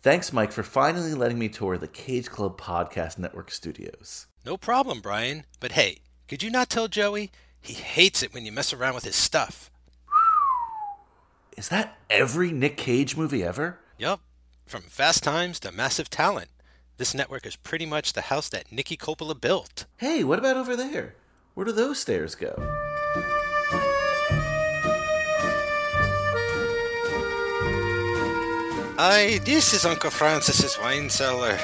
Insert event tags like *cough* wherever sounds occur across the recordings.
Thanks, Mike, for finally letting me tour the Cage Club Podcast Network studios. No problem, Brian. But hey, could you not tell Joey? He hates it when you mess around with his stuff. Is that every Nick Cage movie ever? Yup. From Fast Times to Massive Talent. This network is pretty much the house that Nicky Coppola built. Hey, what about over there? Where do those stairs go? Aye, this is Uncle Francis's wine cellar.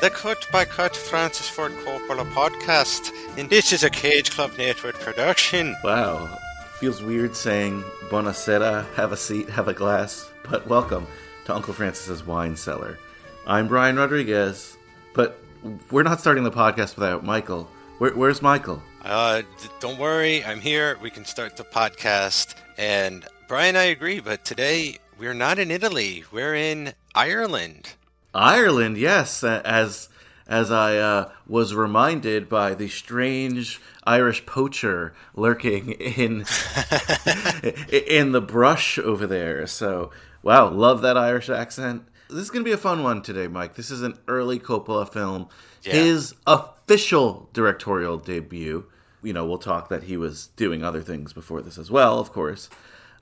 The Cut by Cut Francis Ford Coppola podcast. And this is a Cage Club Network production. Wow. Feels weird saying Bonacera, have a seat, have a glass, but welcome to Uncle Francis's wine cellar. I'm Brian Rodriguez, but we're not starting the podcast without Michael. Where, where's Michael? Uh, don't worry, I'm here. We can start the podcast. And Brian, I agree, but today we're not in Italy. We're in Ireland. Ireland, yes, as as I uh, was reminded by the strange Irish poacher lurking in *laughs* in the brush over there. So, wow, love that Irish accent. This is going to be a fun one today, Mike. This is an early Coppola film, Yeah. his official directorial debut. You know, we'll talk that he was doing other things before this as well, of course.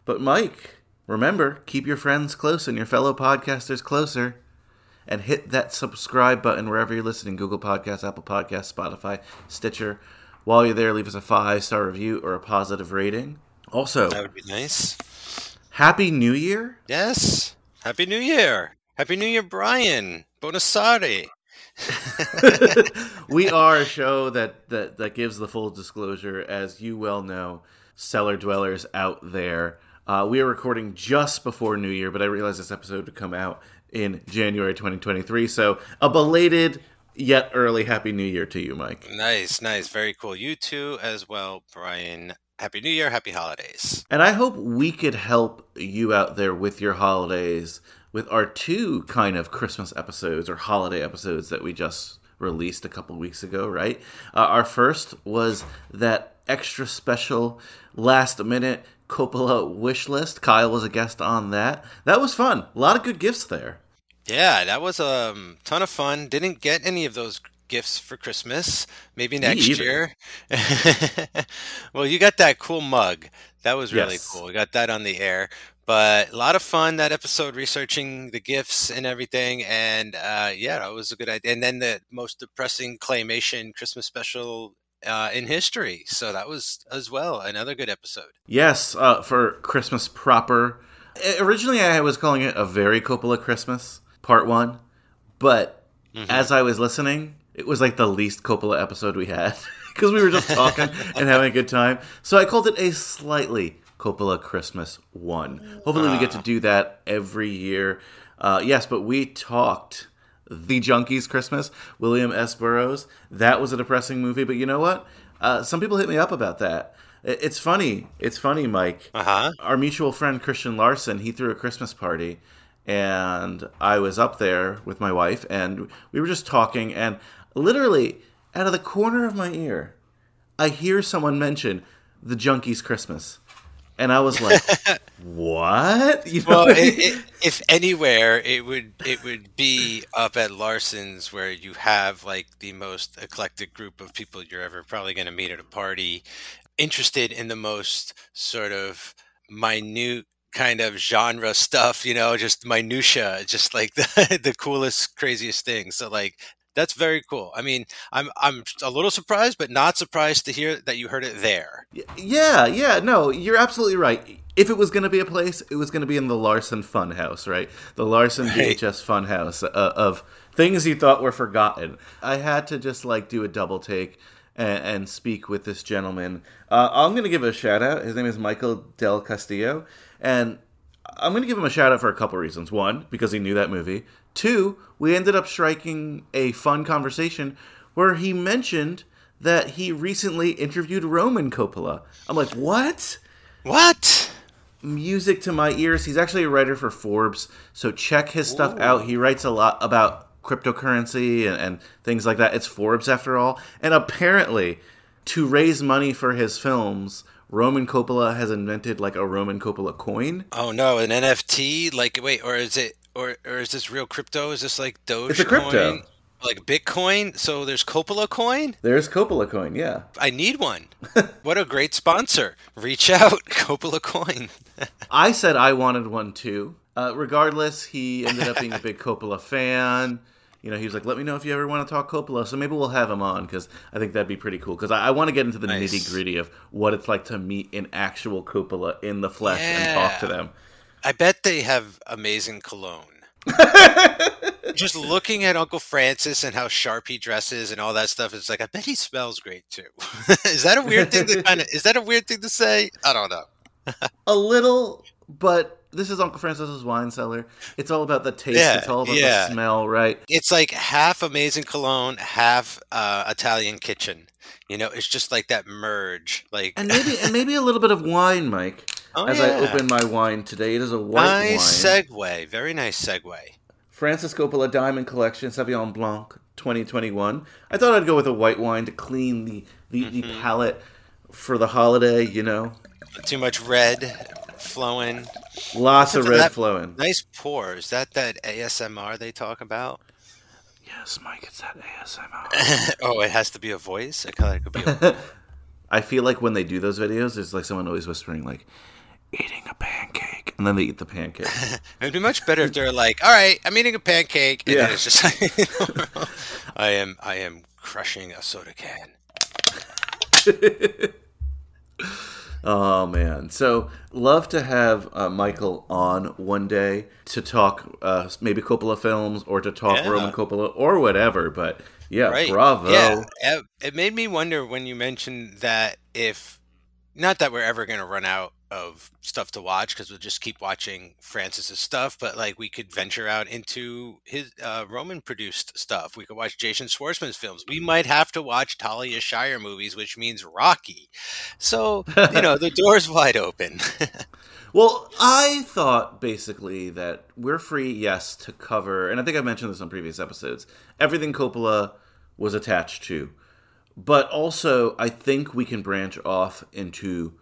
But Mike, remember, keep your friends close and your fellow podcasters closer and hit that subscribe button wherever you're listening Google Podcasts, Apple Podcasts, Spotify, Stitcher. While you're there, leave us a five star review or a positive rating. Also, That would be nice. Happy New Year! Yes. Happy New Year. Happy New Year, Brian. Bonasari. *laughs* we are a show that, that, that gives the full disclosure, as you well know, cellar dwellers out there. Uh, we are recording just before New Year, but I realized this episode would come out in January 2023. So, a belated yet early Happy New Year to you, Mike. Nice, nice. Very cool. You too as well, Brian. Happy New Year. Happy holidays. And I hope we could help you out there with your holidays with our two kind of Christmas episodes or holiday episodes that we just released a couple weeks ago, right? Uh, our first was that extra special last minute Coppola wish list. Kyle was a guest on that. That was fun. A lot of good gifts there. Yeah, that was a um, ton of fun. Didn't get any of those gifts for Christmas. Maybe next year. *laughs* well, you got that cool mug. That was really Yes. cool. We got that on the air. But a lot of fun that episode researching the gifts and everything. And uh, yeah, that was a good idea. And then the most depressing claymation Christmas special uh, in history. So that was as well another good episode. Yes, uh, for Christmas proper. Uh, Originally, I was calling it a very Coppola Christmas, part one. But as I was listening, it was like the least Coppola episode we had *laughs* because we were just talking and having a good time. So I called it a slightly Coppola Christmas one. Hopefully, we get to do that every year. Uh, yes, but we talked the Junky's Christmas, William S. Burroughs. That was a depressing movie, but you know what? Uh, some people hit me up about that. It's funny. It's funny, Mike. Uh huh. Our mutual friend Christian Larson, he threw a Christmas party, and I was up there with my wife, and we were just talking, and literally out of the corner of my ear, I hear someone mention the Junky's Christmas, and I was like, *laughs* "What?" You know Well, it, it, if anywhere, it would it would be up at Larson's, where you have like the most eclectic group of people you're ever probably going to meet at a party, interested in the most sort of minute kind of genre stuff. You know, just minutia, just like *laughs* the the coolest, craziest things. So like. That's very cool. I mean, I'm I'm a little surprised, but not surprised to hear that you heard it there. Yeah, yeah, no, you're absolutely right. If it was going to be a place, it was going to be in the Larson Funhouse, right? The Larson *laughs* Right. VHS Funhouse uh, of things you thought were forgotten. I had to just like do a double take and, and speak with this gentleman. Uh, I'm going to give a shout out. His name is Michael Del Castillo, and I'm going to give him a shout out for a couple reasons. One, because he knew that movie. Two, we ended up striking a fun conversation where he mentioned that he recently interviewed Roman Coppola. I'm like, what? What? Music to my ears. He's actually a writer for Forbes, so check his stuff out. He writes a lot about cryptocurrency and, and things like that. It's Forbes after all. And apparently, to raise money for his films, Roman Coppola has invented like a Roman Coppola coin. Oh no, an NFT? Like wait, or is it or or is this real crypto? Is this like Doge? It's a crypto. Like Bitcoin? So there's Coppola coin? There's Coppola coin, yeah. I need one. *laughs* what a great sponsor. Reach out, *laughs* Coppola coin. *laughs* I said I wanted one too. Uh, regardless, he ended up being a big Coppola fan. You know, he was like, "Let me know if you ever want to talk Coppola." So maybe we'll have him on because I think that'd be pretty cool. Because I, I want to get into the Nice. nitty gritty of what it's like to meet an actual Coppola in the flesh and talk to them. I bet they have amazing cologne. Just *laughs* looking at Uncle Francis and how sharp he dresses and all that stuff, it's like I bet he smells great too. *laughs* is that a weird thing to kind of? Is that a weird thing to say? I don't know. *laughs* A little, but this is Uncle Francis's wine cellar. It's all about the taste. Yeah, it's all about yeah. the smell, right? It's like half amazing cologne, half uh, Italian kitchen. You know, it's just like that merge. Like And maybe and maybe a little bit of wine, Mike. Oh, as I open my wine today, it is a white nice wine. Nice segue, very nice segue. Francis Coppola Diamond Collection Sauvignon Blanc 2021. I thought I'd go with a white wine to clean the, the, the Mm-hmm. palate for the holiday, you know. Too much red flowing. Lots of red that- flowing. Nice pour. Is that that ASMR they talk about? Yes, Mike, it's that ASMR. *laughs* oh, it has to be a voice. I thought it could be. A, *laughs* I feel like when they do those videos, there's like someone always whispering like eating a pancake and then they eat the pancake. *laughs* it'd be much better if they're like, "All right, I'm eating a pancake," and then Yeah. it's just like, I am, I am crushing a soda can. Oh man! So love to have uh, Michael on one day to talk uh, maybe Coppola films or to talk Yeah. Roman Coppola or whatever. But yeah, Right? bravo! Yeah, it, it made me wonder when you mentioned that if, not that we're ever going to run out of stuff to watch because we'll just keep watching Francis's stuff, but like we could venture out into his uh, Roman produced stuff. We could watch Jason Schwartzman's films. We might have to watch Talia Shire movies, which means Rocky. So you know the *laughs* door's wide open. *laughs* Well, I thought basically that we're free, yes, to cover, and I think I mentioned this on previous episodes. Everything Coppola was attached to, but also I think we can branch off into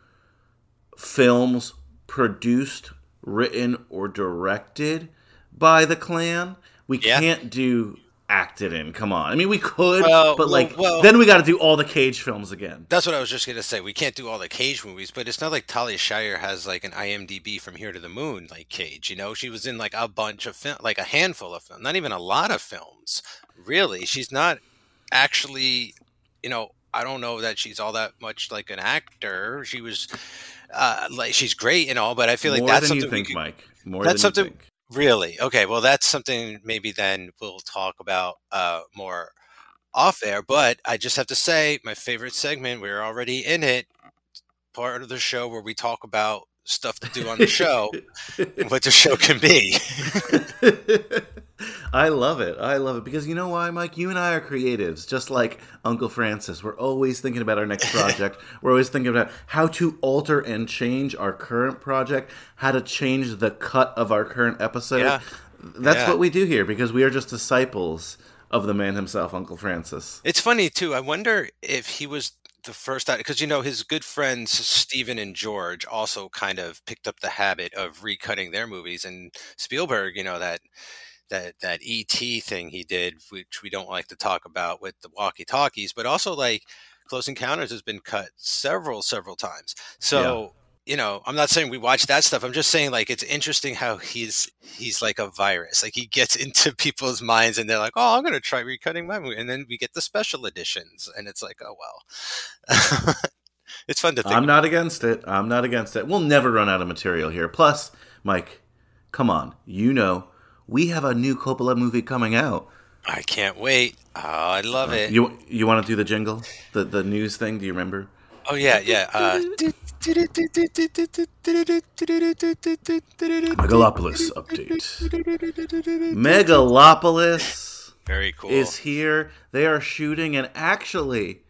films produced, written, or directed by the clan. We Yeah. can't do acted in. Come on, I mean we could, Well, but well, like well- then we got to do all the Cage films again. That's what I was just gonna say. We can't do all the Cage movies, but it's not like Talia Shire has like an IMDb from here to the moon like Cage. You know, she was in like a bunch of film, like a handful of films, not even a lot of films. Really, she's not actually. You know, I don't know that she's all that much like an actor. She was uh like she's great and all, but I feel like More that's you something we think, could- Mike. More that's than you something-. Really? Okay. Well, that's something maybe then we'll talk about uh, more off air. But I just have to say, my favorite segment, we're already in it, part of the show where we talk about stuff to do on the show *laughs* what the show can be. *laughs* *laughs* I love it. I love it because you know why, Mike? You and I are creatives, just like Uncle Francis. We're always thinking about our next project. *laughs* We're always thinking about how to alter and change our current project, how to change the cut of our current episode. Yeah. That's Yeah. what we do here because we are just disciples of the man himself, Uncle Francis. It's funny, too. I wonder if he was the first because you know his good friends Steven and George also kind of picked up the habit of recutting their movies and Spielberg you know that that that ET thing he did which we don't like to talk about with the walkie talkies but also like Close Encounters has been cut several several times so you know I'm not saying we watch that stuff I'm just saying like it's interesting how he's he's like a virus like he gets *laughs* into people's minds and they're like oh I'm gonna try recutting my movie and then we get the special editions and it's like oh well *laughs* it's fun to think I'm not against it. I'm not against it. We'll never run out of material here. Plus, Mike, come on. You know, we have a new Coppola movie coming out. I can't wait. Oh, I love it. You you want to do the jingle, the the news thing? Do you remember? Oh yeah, yeah. Uh, Megalopolis update. *laughs* Megalopolis very cool. is here. They are shooting, and actually,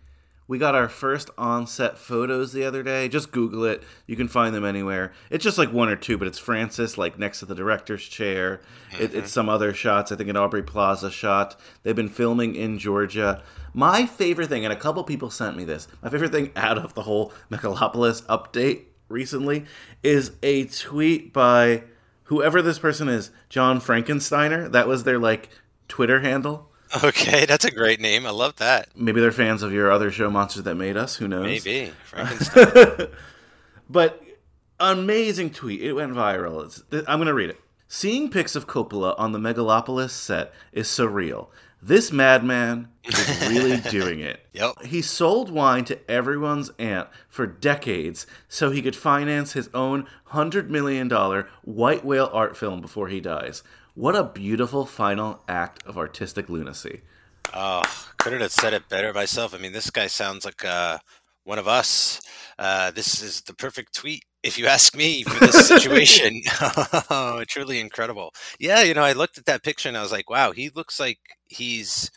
we got our first on-set photos the other day. Just Google it; you can find them anywhere. It's just like one or two, but it's Francis like next to the director's chair. It, it's mm-hmm. some other shots. I think an Aubrey Plaza shot. They've been filming in Georgia. My favorite thing, and a couple people sent me this. My favorite thing *laughs* out of the whole Megalopolis update recently is a tweet by whoever this person is, John Frankensteiner. That was their like Twitter handle. *laughs* Okay, that's a great name. I love that. Maybe they're fans of your other show, Monsters That Made Us. Who knows? Maybe Frankenstein. *laughs* but amazing tweet. It went viral. It's, I'm going to read it. Seeing pics of Coppola on the Megalopolis set is surreal. This madman is really *laughs* doing it. Yep. He sold wine to everyone's aunt for decades so he could finance his own $100 million white whale art film before he dies. What a beautiful final act of artistic lunacy. Oh, couldn't have said it better myself. I mean, this guy sounds like uh, one of us. Uh, this is the perfect tweet, if you ask me, for this *laughs* situation. *laughs* oh, truly incredible. Yeah, you know, I looked at that picture and I was like, wow, he looks like he's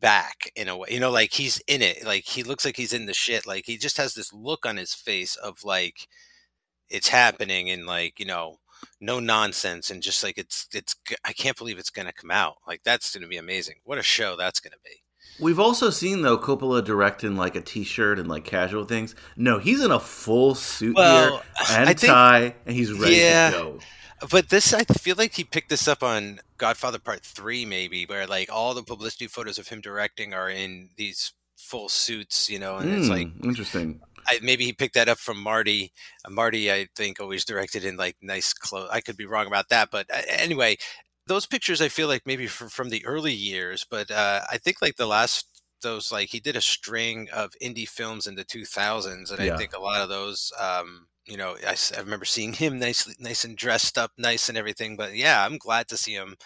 back in a way. You know, like he's in it. Like he looks like he's in the shit. Like he just has this look on his face of like it's happening and like, you know, no nonsense and just like it's it's I can't believe it's going to come out. Like that's going to be amazing. What a show that's going to be. We've also seen though Coppola direct in like a t-shirt and like casual things. No, he's in a full suit Well, here and think- tie, and he's ready Yeah. to go. But this, I feel like he picked this up on Godfather Part Three, maybe, where like all the publicity photos of him directing are in these full suits, you know, and it's like Hmm, interesting. I, maybe he picked that up from Marty. Uh, Marty, I think, always directed in like nice clothes. I could be wrong about that, but uh, anyway, those pictures I feel like maybe from, from the early years, but uh, I think like the last those like he did a string of indie films in the 2000s, and Yeah. I think a lot of those. Um, you know, I remember seeing him nice, nice and dressed up, nice and everything. But yeah, I'm glad to see him.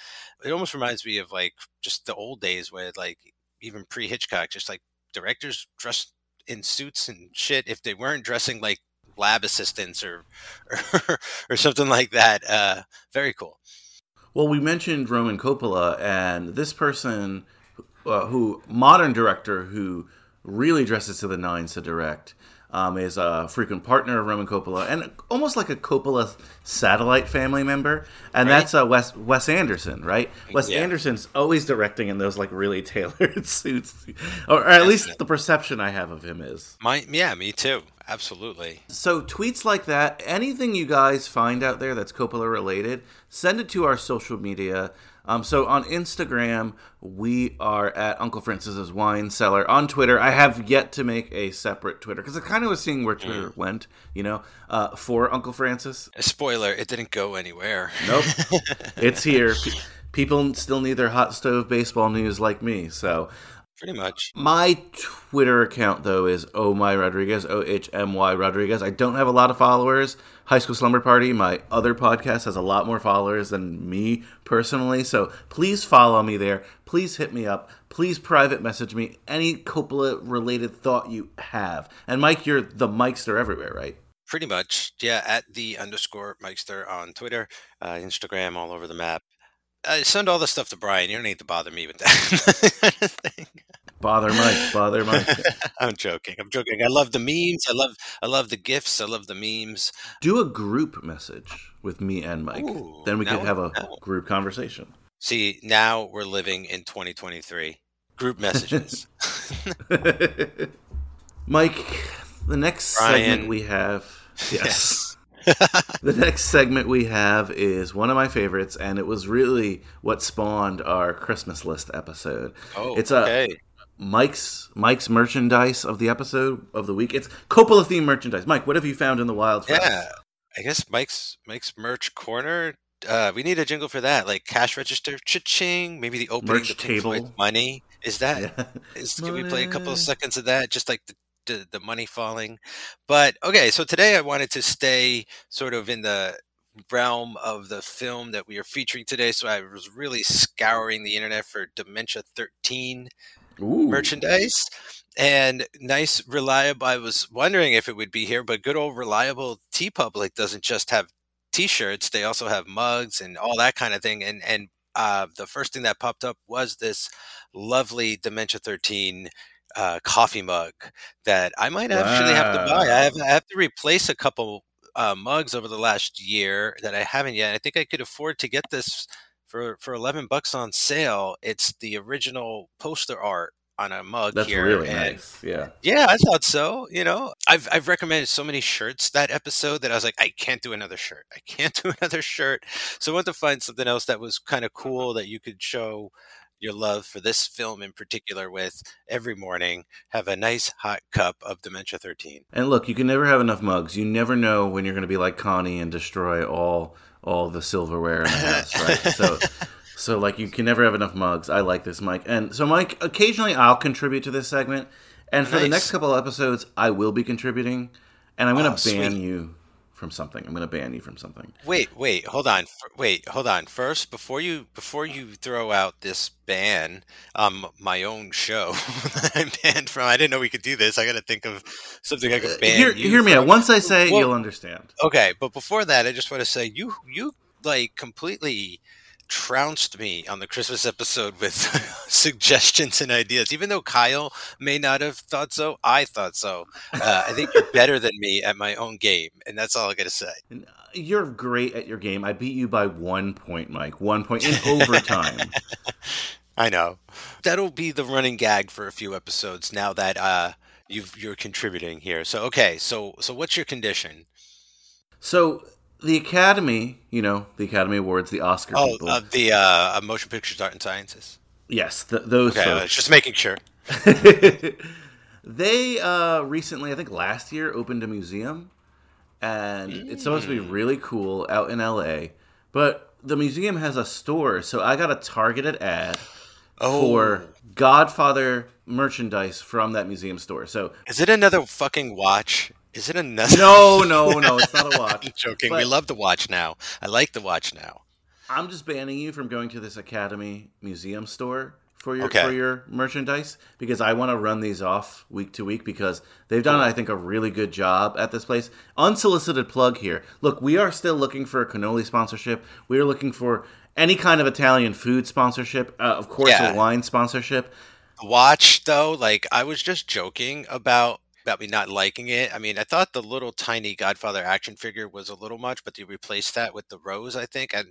It almost reminds me of like just the old days where like even pre Hitchcock, just like directors dressed in suits and shit if they weren't dressing like lab assistants or or, *laughs* or something like that. Uh, very cool. Well, we mentioned Roman Coppola, and this person, uh, who modern director who really dresses to the nines to direct, um, is a frequent partner of Roman Coppola, and almost like a Coppola satellite family member, and Right. that's uh, Wes Wes Anderson, right? Wes Yeah. Anderson's always directing in those like really *laughs* tailored suits, or, or at least the perception I have of him is. My yeah, me too. Absolutely. So tweets like that, anything you guys find out there that's Coppola related, send it to our social media. Um, so on Instagram, we are at Uncle Francis's Wine Cellar. On Twitter, I have yet to make a separate Twitter because I kind of was seeing where Twitter went, you know, uh, for Uncle Francis. A spoiler: it didn't go anywhere. Nope, *laughs* it's here. Pe- people still need their hot stove baseball news like me. So Pretty much. my Twitter account though is Oh My Rodriguez, O H M Y Rodriguez. I don't have a lot of followers. High School Slumber Party, my other podcast, has a lot more followers than me personally. So please follow me there. Please hit me up. Please private message me any Coppola related thought you have. And Mike, you're the Mikester everywhere, right? Pretty much. Yeah. At the underscore Mikester on Twitter, uh, Instagram, all over the map. Uh, send all the stuff to Brian. You don't need to bother me with that. *laughs* Bother Mike. Bother Mike. *laughs* I'm joking. I'm joking. I love the memes. I love I love the gifts. I love the memes. Do a group message with me and Mike. Ooh, then we could have a group conversation. See, now we're living in 2023. Group messages. *laughs* Mike, the next Brian. segment we have. Yes. *laughs* the next segment we have is one of my favorites, and it was really what spawned our Christmas list episode. Oh, It's a- okay. Mike's Mike's merchandise of the episode of the week. It's Coppola themed merchandise. Mike, what have you found in the wild? For us? Yeah, I guess Mike's Mike's merch corner. Uh, we need a jingle for that, like cash register, cha-ching. Maybe the opening Merch Floyd table. money. Is that? Yeah. Is, can we play a couple of seconds of that? Just like the, the the money falling. But okay, so today I wanted to stay sort of in the realm of the film that we are featuring today. So I was really scouring the internet for Dementia 13 Ooh. merchandise and nice reliable i was wondering if it would be here but good old reliable TeePublic doesn't just have t-shirts they also have mugs and all that kind of thing and and uh, the first thing that popped up was this lovely dementia 13 uh, coffee mug that i might actually have to buy i have, I have to replace a couple uh, mugs over the last year that i haven't yet i think i could afford to get this for for 11 bucks on sale it's the original poster art on a mug That's here. really and- nice. Yeah. Yeah, I thought so. You know, I've I've recommended so many shirts that episode that I was like, I can't do another shirt. I can't *laughs* do another shirt. So I wanted to find something else that was kind of cool that you could show your love for this film in particular with every morning. Have a nice hot cup of Dementia 13. And look, you can never have enough mugs. You never know when you're going to be like Connie and destroy all all the silverware in the house, right? *laughs* so so like you can never have enough mugs. I like this, Mike. And so Mike, occasionally I'll contribute to this segment, and for the next couple of episodes, I will be contributing, and I'm going Oh, to ban sweet. you from something. I'm going to ban you from something. Wait, wait, hold on. Wait, hold on. First, before you before you throw out this ban, um, my own show *laughs* that I'm banned from. I didn't know we could do this. I got to think of something I could ban. hear, you hear me out. Once I say it, Well- you'll understand. Okay, but before that, I just want to say you you like completely trounced me on the Christmas episode with *laughs* suggestions and ideas. Even though Kyle may not have thought so, I thought so. Uh, I think you're *laughs* better than me at my own game, and that's all I got to say. Uh, You're great at your game. I beat you by one point, Mike. One point in overtime. *laughs* I know. That'll be the running gag for a few episodes now that uh, you've, you're contributing here. So okay, so so what's your condition? So the Academy, you know, the Academy Awards, the Oscar Oh, people. uh, the uh, motion pictures, art and sciences. yes, th- those Okay, folks. just making sure. *laughs* they uh, recently, I think last year, opened a museum, and it's supposed to be Mm. really cool out in LA. But the museum has a store, so I got a targeted ad Oh. for Godfather merchandise from that museum store. So Is it another fucking watch? Is it another? no, *laughs* no, no, it's not a watch. I'm joking. we love the watch now. I like the watch now. I'm just banning you from going to this Academy Museum store for your Okay. for your merchandise because I want to run these off week to week because they've done I think a really good job at this place. Unsolicited plug here. Look, we are still looking for a cannoli sponsorship. We are looking for any kind of Italian food sponsorship. Uh, of course, Yeah. a wine sponsorship. Watch though, like I was just joking about about me not liking it. I mean, I thought the little tiny Godfather action figure was a little much, but they replaced that with the rose, I think. And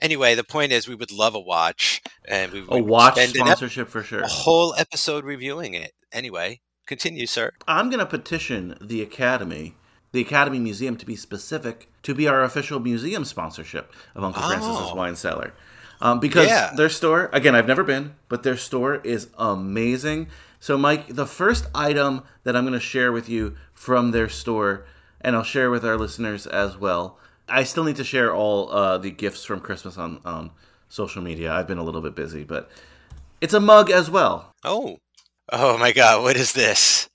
anyway, the point is, we would love a watch, and we A watch an ep- sponsorship for sure. a whole episode reviewing it. Anyway, continue, sir. I'm going to petition the Academy, the Academy Museum, to be specific to be our official museum sponsorship of Uncle Francis's Oh. Wine Cellar. Um, because Yeah. their store, again, I've never been, but their store is amazing. So, Mike, the first item that I'm going to share with you from their store, and I'll share with our listeners as well. I still need to share all uh, the gifts from Christmas on, on social media. I've been a little bit busy, but it's a mug as well. Oh, oh my God! What is this?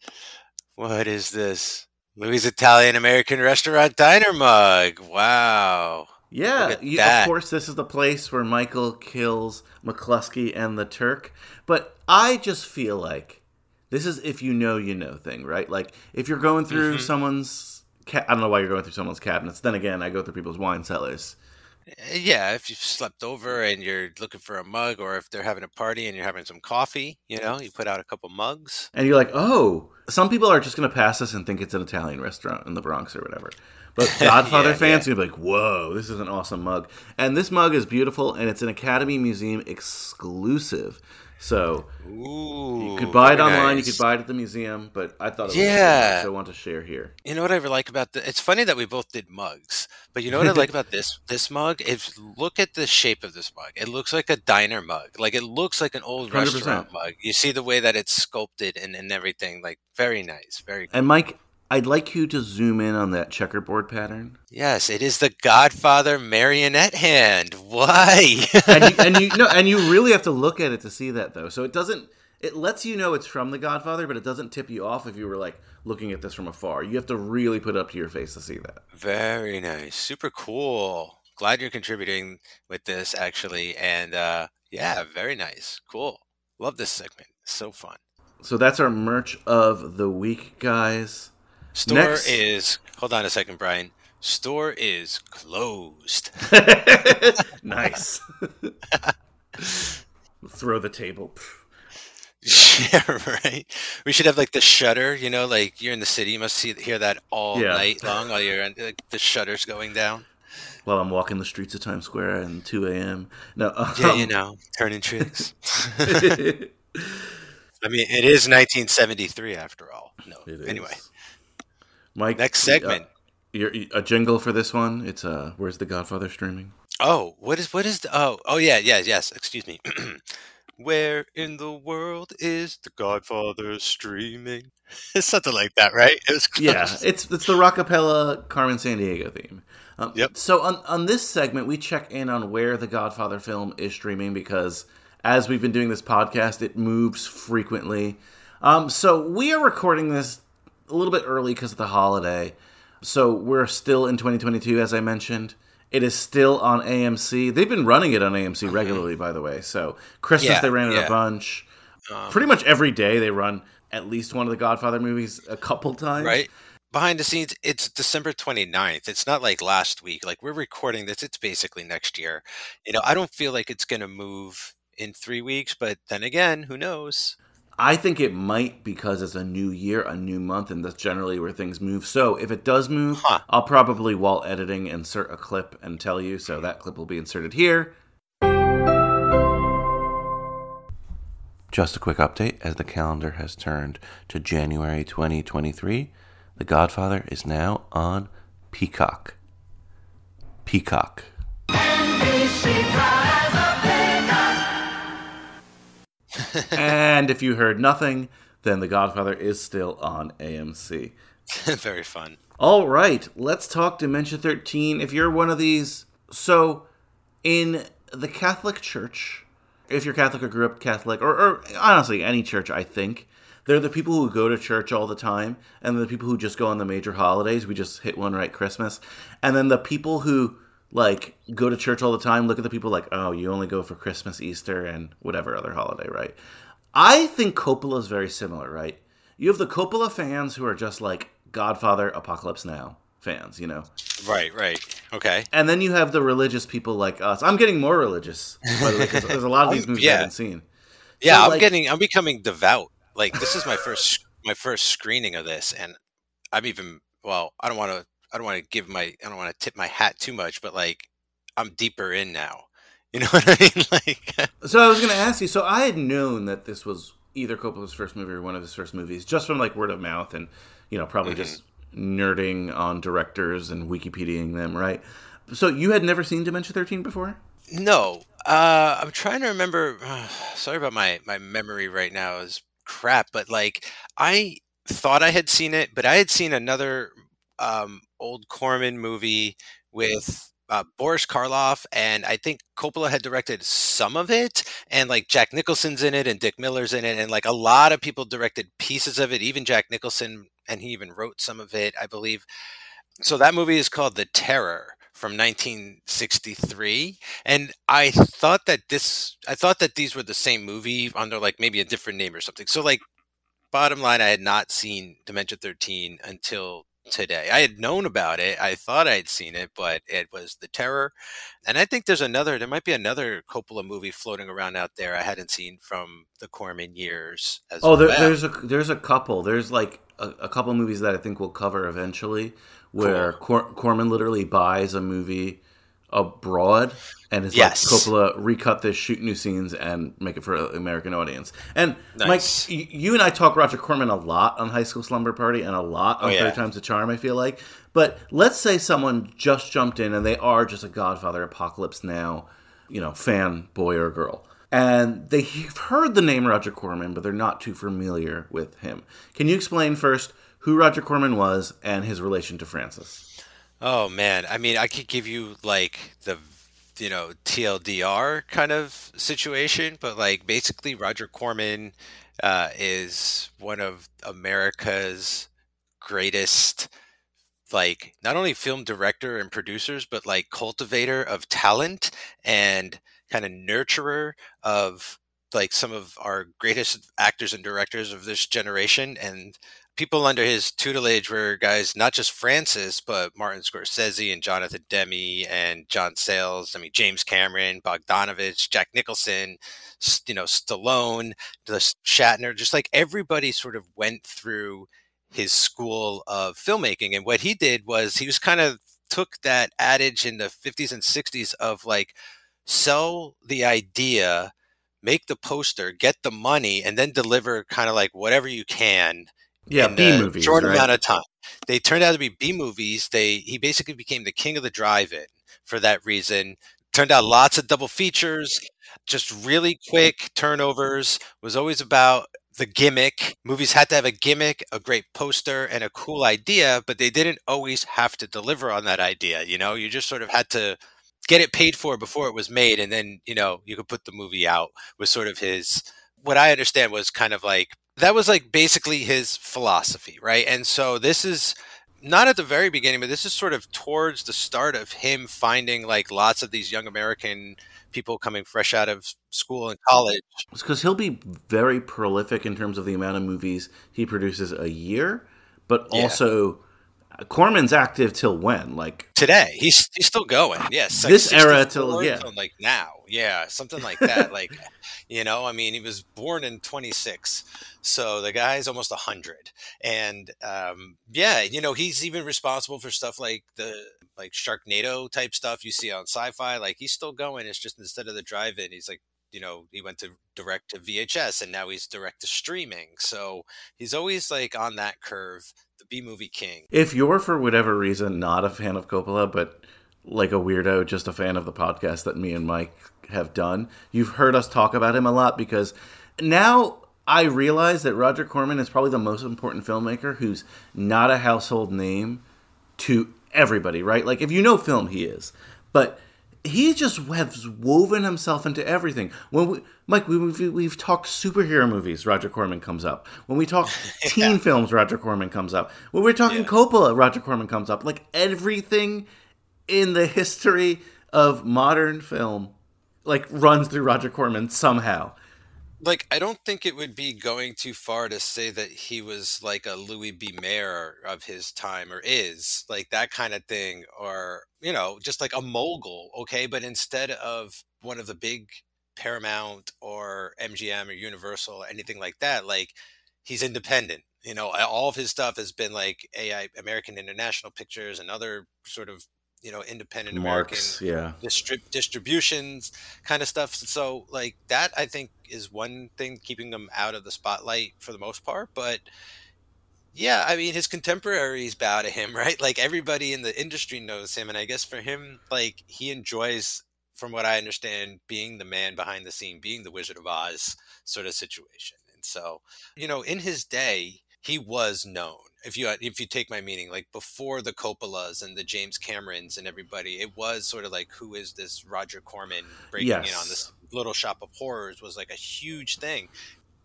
What is this? Louis Italian American Restaurant Diner mug. Wow. Yeah, you, of course, this is the place where Michael kills McCluskey and the Turk. But I just feel like this is if you know, you know thing, right? Like if you're going through Mhm. someone's, ca- I don't know why you're going through someone's cabinets. Then again, I go through people's wine cellars. Uh, Yeah, if you've slept over and you're looking for a mug, or if they're having a party and you're having some coffee, you know, you put out a couple mugs. And you're like, oh, some people are just going to pass this and think it's an Italian restaurant in the Bronx or whatever. But *laughs* Godfather Yeah, fans, you'll be like, whoa, this is an awesome mug. And this mug is beautiful, and it's an Academy Museum exclusive. So Ooh, you could buy it online, nice. you could buy it at the museum, but I thought it was Yeah. cool, so I want to share here. You know what I like about the? It's funny that we both did mugs, but you know what I like *laughs* about this this mug? If look at the shape of this mug, it looks like a diner mug. Like it looks like an old 100%. restaurant mug. You see the way that it's sculpted and, and everything. Like very nice, very. And Mike, I'd like you to zoom in on that checkerboard pattern. Yes, it is the Godfather marionette hand. Why? And you, and you *laughs* no, and you really have to look at it to see that though. So it doesn't it lets you know it's from The Godfather, but it doesn't tip you off if you were like looking at this from afar. You have to really put it up to your face to see that. Very nice. Super cool. Glad you're contributing with this actually. And uh yeah, very nice. Cool. Love this segment. So fun. So that's our merch of the week, guys. Store Next. is hold on a second, Brian. Store is closed. *laughs* nice. *laughs* Throw the table. yeah, right. We should have like the shutter, you know, like you're in the city, you must see hear that all Yeah. night long while you're like, the shutters going down. While I'm walking the streets of Times Square at 2 a.m. No, *laughs* Yeah, um, you know, turning tricks. I mean, it is 1973 after all. No, It is. Mike. next segment. Uh, you're, a jingle for this one. It's uh, where's the Godfather streaming? Oh, what is what is the oh oh yeah yeah yes excuse me. *clears throat* Where in the world is the Godfather streaming? It's *laughs* something like that, right? It was close. Yeah, it's it's the Rockapella Carmen Sandiego theme. Um, Yep. So on on this segment, we check in on where the Godfather film is streaming because as we've been doing this podcast, it moves frequently. Um, so we are recording this a little bit early because of the holiday. So we're still in 2022, as I mentioned. It is still on AMC. They've been running it on AMC regularly, by the way. So Christmas Yeah, they ran it yeah. a bunch. Um, Pretty much every day they run at least one of the Godfather movies a couple times. right behind the scenes it's december 29th it's not like last week like we're recording this it's basically next year you know i don't feel like it's going to move in three weeks but then again who knows I think it might because it's a new year, a new month, and that's generally where things move. So if it does move, Huh. I'll probably, while editing, insert a clip and tell you. So that clip will be inserted here. Just a quick update as the calendar has turned to January 2023. The Godfather is now on Peacock. Peacock. And if you heard nothing, then The Godfather is still on AMC. *laughs* very fun All right, let's talk Dementia 13. If you're one of these, so in the Catholic Church, if you're Catholic or grew up Catholic, or, or honestly any church, I think they're the people who go to church all the time, and the people who just go on the major holidays. We just hit one right, Christmas, and then the people who like go to church all the time look at the people like, oh, you only go for Christmas, Easter, and whatever other holiday, right? I think Coppola is very similar, right? You have the Coppola fans who are just like Godfather, Apocalypse Now fans, you know? right right okay And then you have the religious people like us. I'm getting more religious, by the way, because there's a lot of these *laughs* movies I haven't seen. yeah So, i'm like- getting i'm becoming devout like this is my first my first screening of this and i'm even well i don't want to i don't want to give my i don't want to tip my hat too much but like i'm deeper in now *laughs* you know what i mean like *laughs* So I was going to ask you. So I had known that this was either Coppola's first movie or one of his first movies, just from like word of mouth, and you know probably just nerding on directors and Wikipediaing them, right? So you had never seen Dementia 13 before? No, uh, I'm trying to remember. sorry about my my memory right now is crap, but like I thought I had seen it, but I had seen another um, old Corman movie with uh, Boris Karloff, and I think Coppola had directed some of it, and like Jack Nicholson's in it, and Dick Miller's in it, and like a lot of people directed pieces of it, even Jack Nicholson, and he even wrote some of it, I believe. So that movie is called The Terror from 1963 and i thought that this i thought that these were the same movie under like maybe a different name or something so like bottom line i had not seen dementia 13 until today i had known about it i thought i'd seen it but it was the terror and i think there's another there might be another coppola movie floating around out there i hadn't seen from the corman years as Oh, there, well. there's a there's a couple. There's like a, a couple movies that I think we'll cover eventually, where Cor- Corman literally buys a movie abroad and is Yes. like Coppola recut this, shoot new scenes, and make it for an American audience. And Nice. Mike, you and I talk Roger Corman a lot on High School Slumber Party and a lot on Oh, yeah. Time's a Charm. I feel like, but let's say someone just jumped in and they are just a Godfather Apocalypse Now, you know, fan boy or girl and they've heard the name Roger Corman, but they're not too familiar with him. Can you explain first who Roger Corman was and his relation to Francis? Oh man, I mean, I could give you like the you know TLDR kind of situation, but like basically, Roger Corman uh, is one of America's greatest, like not only film director and producers, but like cultivator of talent and kind of nurturer of like some of our greatest actors and directors of this generation. And people under his tutelage were guys not just Francis, but Martin Scorsese and Jonathan Demme and John Sayles. I mean, James Cameron, Bogdanovich, Jack Nicholson, you know, Stallone, Shatner. Just like everybody sort of went through his school of filmmaking, and what he did was he was kind of took that adage in the 50s and 60s of like sell the idea make the poster, get the money, and then deliver kind of like whatever you can. Yeah, B movies. short right? amount of time. They turned out to be B movies. They he basically became the king of the drive-in for that reason. Turned out lots of double features, just really quick turnovers. Was always about the gimmick. Movies had to have a gimmick, a great poster, and a cool idea, but they didn't always have to deliver on that idea. You know, you just sort of had to get it paid for before it was made, and then you know you could put the movie out. Was sort of his. What I understand was kind of like that was like basically his philosophy, right? And so this is not at the very beginning, but this is sort of towards the start of him finding like lots of these young American people coming fresh out of school and college. because he'll be very prolific in terms of the amount of movies he produces a year, but Yeah. also Corman's active till when? Like Today, he's he's still going. Yes, This era till- yeah. like now, yeah, something like that. like, *laughs* you know, I mean, he was born in 26, so the guy's almost 100, and um, yeah, you know, he's even responsible for stuff like the like Sharknado type stuff you see on Sci-Fi. Like, he's still going. It's just instead of the drive-in, he's like. You know, he went to direct to VHS and now he's direct to streaming. So he's always like on that curve, the B movie king. if you're for whatever reason not a fan of Coppola, but like a weirdo, just a fan of the podcast that me and Mike have done, you've heard us talk about him a lot because now I realize that Roger Corman is probably the most important filmmaker who's not a household name to everybody, right? Like if you know film, he is, but he just has woven himself into everything. When we, Mike, we, we've, we've talked superhero movies, Roger Corman comes up. When we talk *laughs* teen films, Roger Corman comes up. When we're talking Yeah. Coppola, Roger Corman comes up. Like everything in the history of modern film, like runs through Roger Corman somehow. Like I don't think it would be going too far to say that he was like a Louis B. Mayer of his time or is like that kind of thing or you know just like a mogul okay but instead of one of the big Paramount or MGM or Universal or anything like that like he's independent you know all of his stuff has been like AI American International Pictures and other sort of you know independent American Marks, yeah. distrib- distributions kind of stuff. So like that, I think is one thing keeping him out of the spotlight for the most part. But yeah, I mean, his contemporaries bow to him, *laughs* right? Like everybody in the industry knows him, and I guess for him, like he enjoys, from what I understand, being the man behind the scene, being the Wizard of Oz sort of situation. And so, you know, in his day, he was known. If you if you take my meaning, like before the Coppolas and the James Camerons and everybody, it was sort of like who is this Roger Corman breaking in on this Little Shop of Horrors was like a huge thing.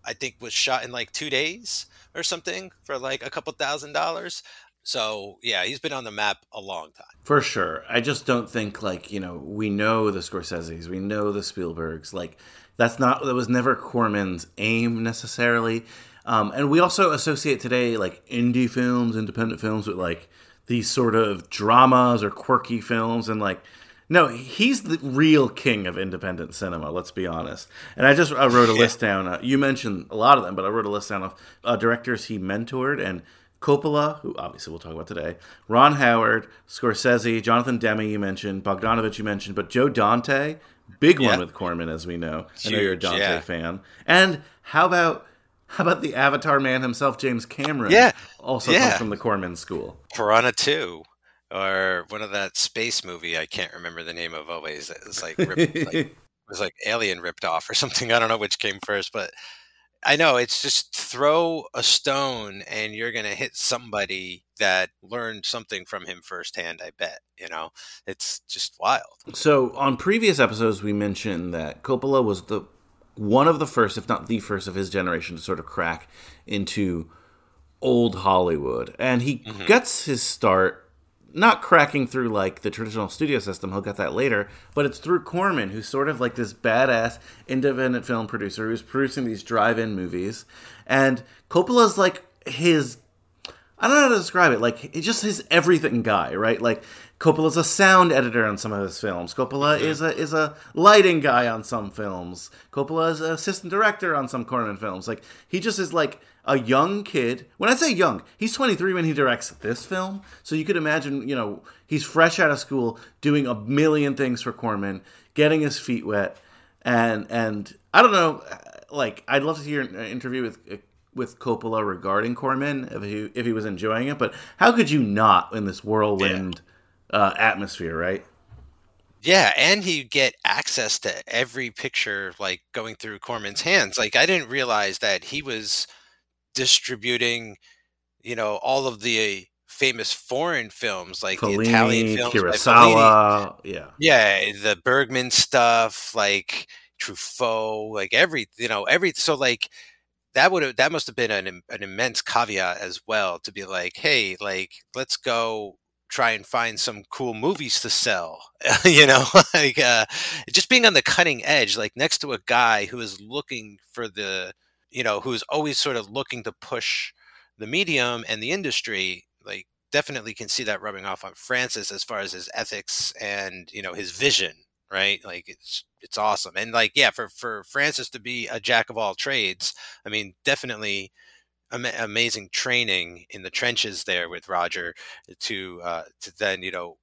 I think was shot in like two days or something for like a couple thousand dollars. So yeah, he's been on the map a long time. For sure. I just don't think like, you know, we know the Scorseses, we know the Spielbergs. Like that's not that was never Corman's aim necessarily. Um, and we also associate today like indie films, independent films with like these sort of dramas or quirky films and like no, he's the real king of independent cinema. Let's be honest. And I just I wrote a list down. Uh, you mentioned a lot of them, but I wrote a list down of uh, directors he mentored and Coppola, who obviously we'll talk about today, Ron Howard, Scorsese, Jonathan Demme, you mentioned, Bogdanovich, you mentioned, but Joe Dante, big Yeah. one with Corman, as we know. I know you're a Huge, Dante yeah. fan. And how about how about the Avatar man himself, James Cameron? Yeah. also Yeah. comes from the Corman school. Piranha Two, or one of that space movie I can't remember the name of always. It was like, ripped, like it *laughs* was like Alien ripped off or something. *laughs* I don't know which came first, but I know it's just throw a stone and you're gonna hit somebody that learned something from him firsthand. I bet you know it's just wild. So on previous episodes, we mentioned that Coppola was the one of the first, if not the first, of his generation to sort of crack into old Hollywood, and he mm-hmm. gets his start not cracking through like the traditional studio system. He'll get that later, but it's through Corman, who's sort of like this badass independent film producer who's producing these drive-in movies, and Coppola's like his I don't know how to describe it. Like it's just his everything guy, right? Like Coppola's a sound editor on some of his films. Coppola is a is a lighting guy on some films. Coppola is an assistant director on some Corman films. Like he just is like a young kid. When I say young, he's 23 when he directs this film. So you could imagine, you know, he's fresh out of school doing a million things for Corman, getting his feet wet. and and I don't know, like I'd love to hear an interview with with Coppola regarding Corman if he if he was enjoying it, but how could you not in this whirlwind yeah. Uh, atmosphere, right? Yeah, and you get access to every picture like going through Corman's hands. Like I didn't realize that he was distributing, you know, all of the famous foreign films like Fellini, the Italian films, Kurosawa, yeah, yeah, the Bergman stuff, like Truffaut, like every, you know, every. So like that would have that must have been an an immense caveat as well to be like, hey, like let's go try and find some cool movies to sell *laughs* you know *laughs* like uh, just being on the cutting edge like next to a guy who is looking for the you know who's always sort of looking to push the medium and the industry like definitely can see that rubbing off on francis as far as his ethics and you know his vision right? Like it's it's awesome. And like yeah for for francis to be a jack of all trades i mean definitely amazing training in the trenches there with Roger to uh, to then you know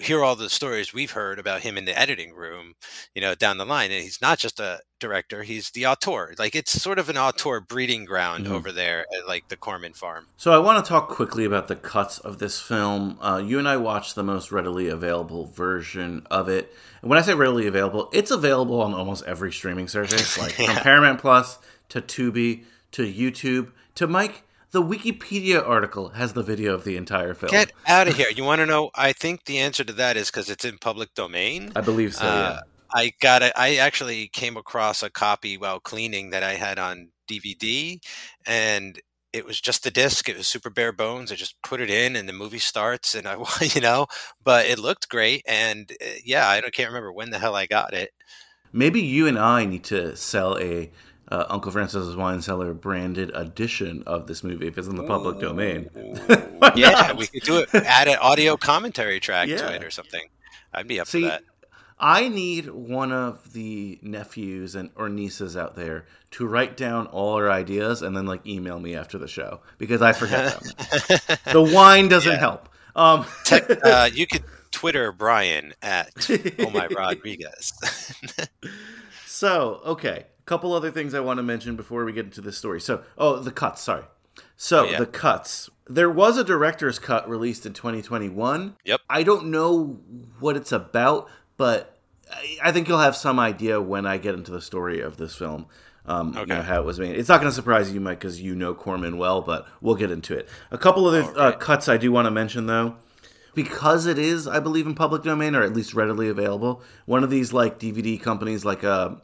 hear all the stories we've heard about him in the editing room, you know, down the line. And he's not just a director; he's the auteur. Like it's sort of an auteur breeding ground mm-hmm. over there at like the Corman farm. So I want to talk quickly about the cuts of this film. Uh, you and I watched the most readily available version of it. And when I say readily available, it's available on almost every streaming service, *laughs* like yeah. from Paramount Plus to Tubi to YouTube to Mike. The Wikipedia article has the video of the entire film. Get out of here! You want to know? I think the answer to that is because it's in public domain. I believe so. Uh, yeah. I got it. I actually came across a copy while cleaning that I had on DVD, and it was just the disc. It was super bare bones. I just put it in, and the movie starts, and I, *laughs* you know, but it looked great. And uh, yeah, I can't remember when the hell I got it. Maybe you and I need to sell a uh, Uncle Francis's Wine Cellar branded edition of this movie if it's in the public domain. *laughs* yeah, not? *laughs* we could do it. Add an audio commentary track yeah. to it or something. I'd be up See, for that. I need one of the nephews and or nieces out there to write down all our ideas and then like email me after the show because I forget them. *laughs* the wine doesn't yeah. help. Um, Tech, uh, you could Twitter Brian at Oh My Rodriguez. so okay, couple other things I want to mention before we get into this story. So, oh, the cuts. Sorry. So oh, yeah. the cuts. There was a director's cut released in 2021. Yep. I don't know what it's about, but I think you'll have some idea when I get into the story of this film. Um, okay. You know, how it was made. It's not going to surprise you, Mike, because you know Corman well, but we'll get into it. A couple other right. uh, cuts I do want to mention, though, because it is, I believe, in public domain or at least readily available. One of these like DVD companies, like uh,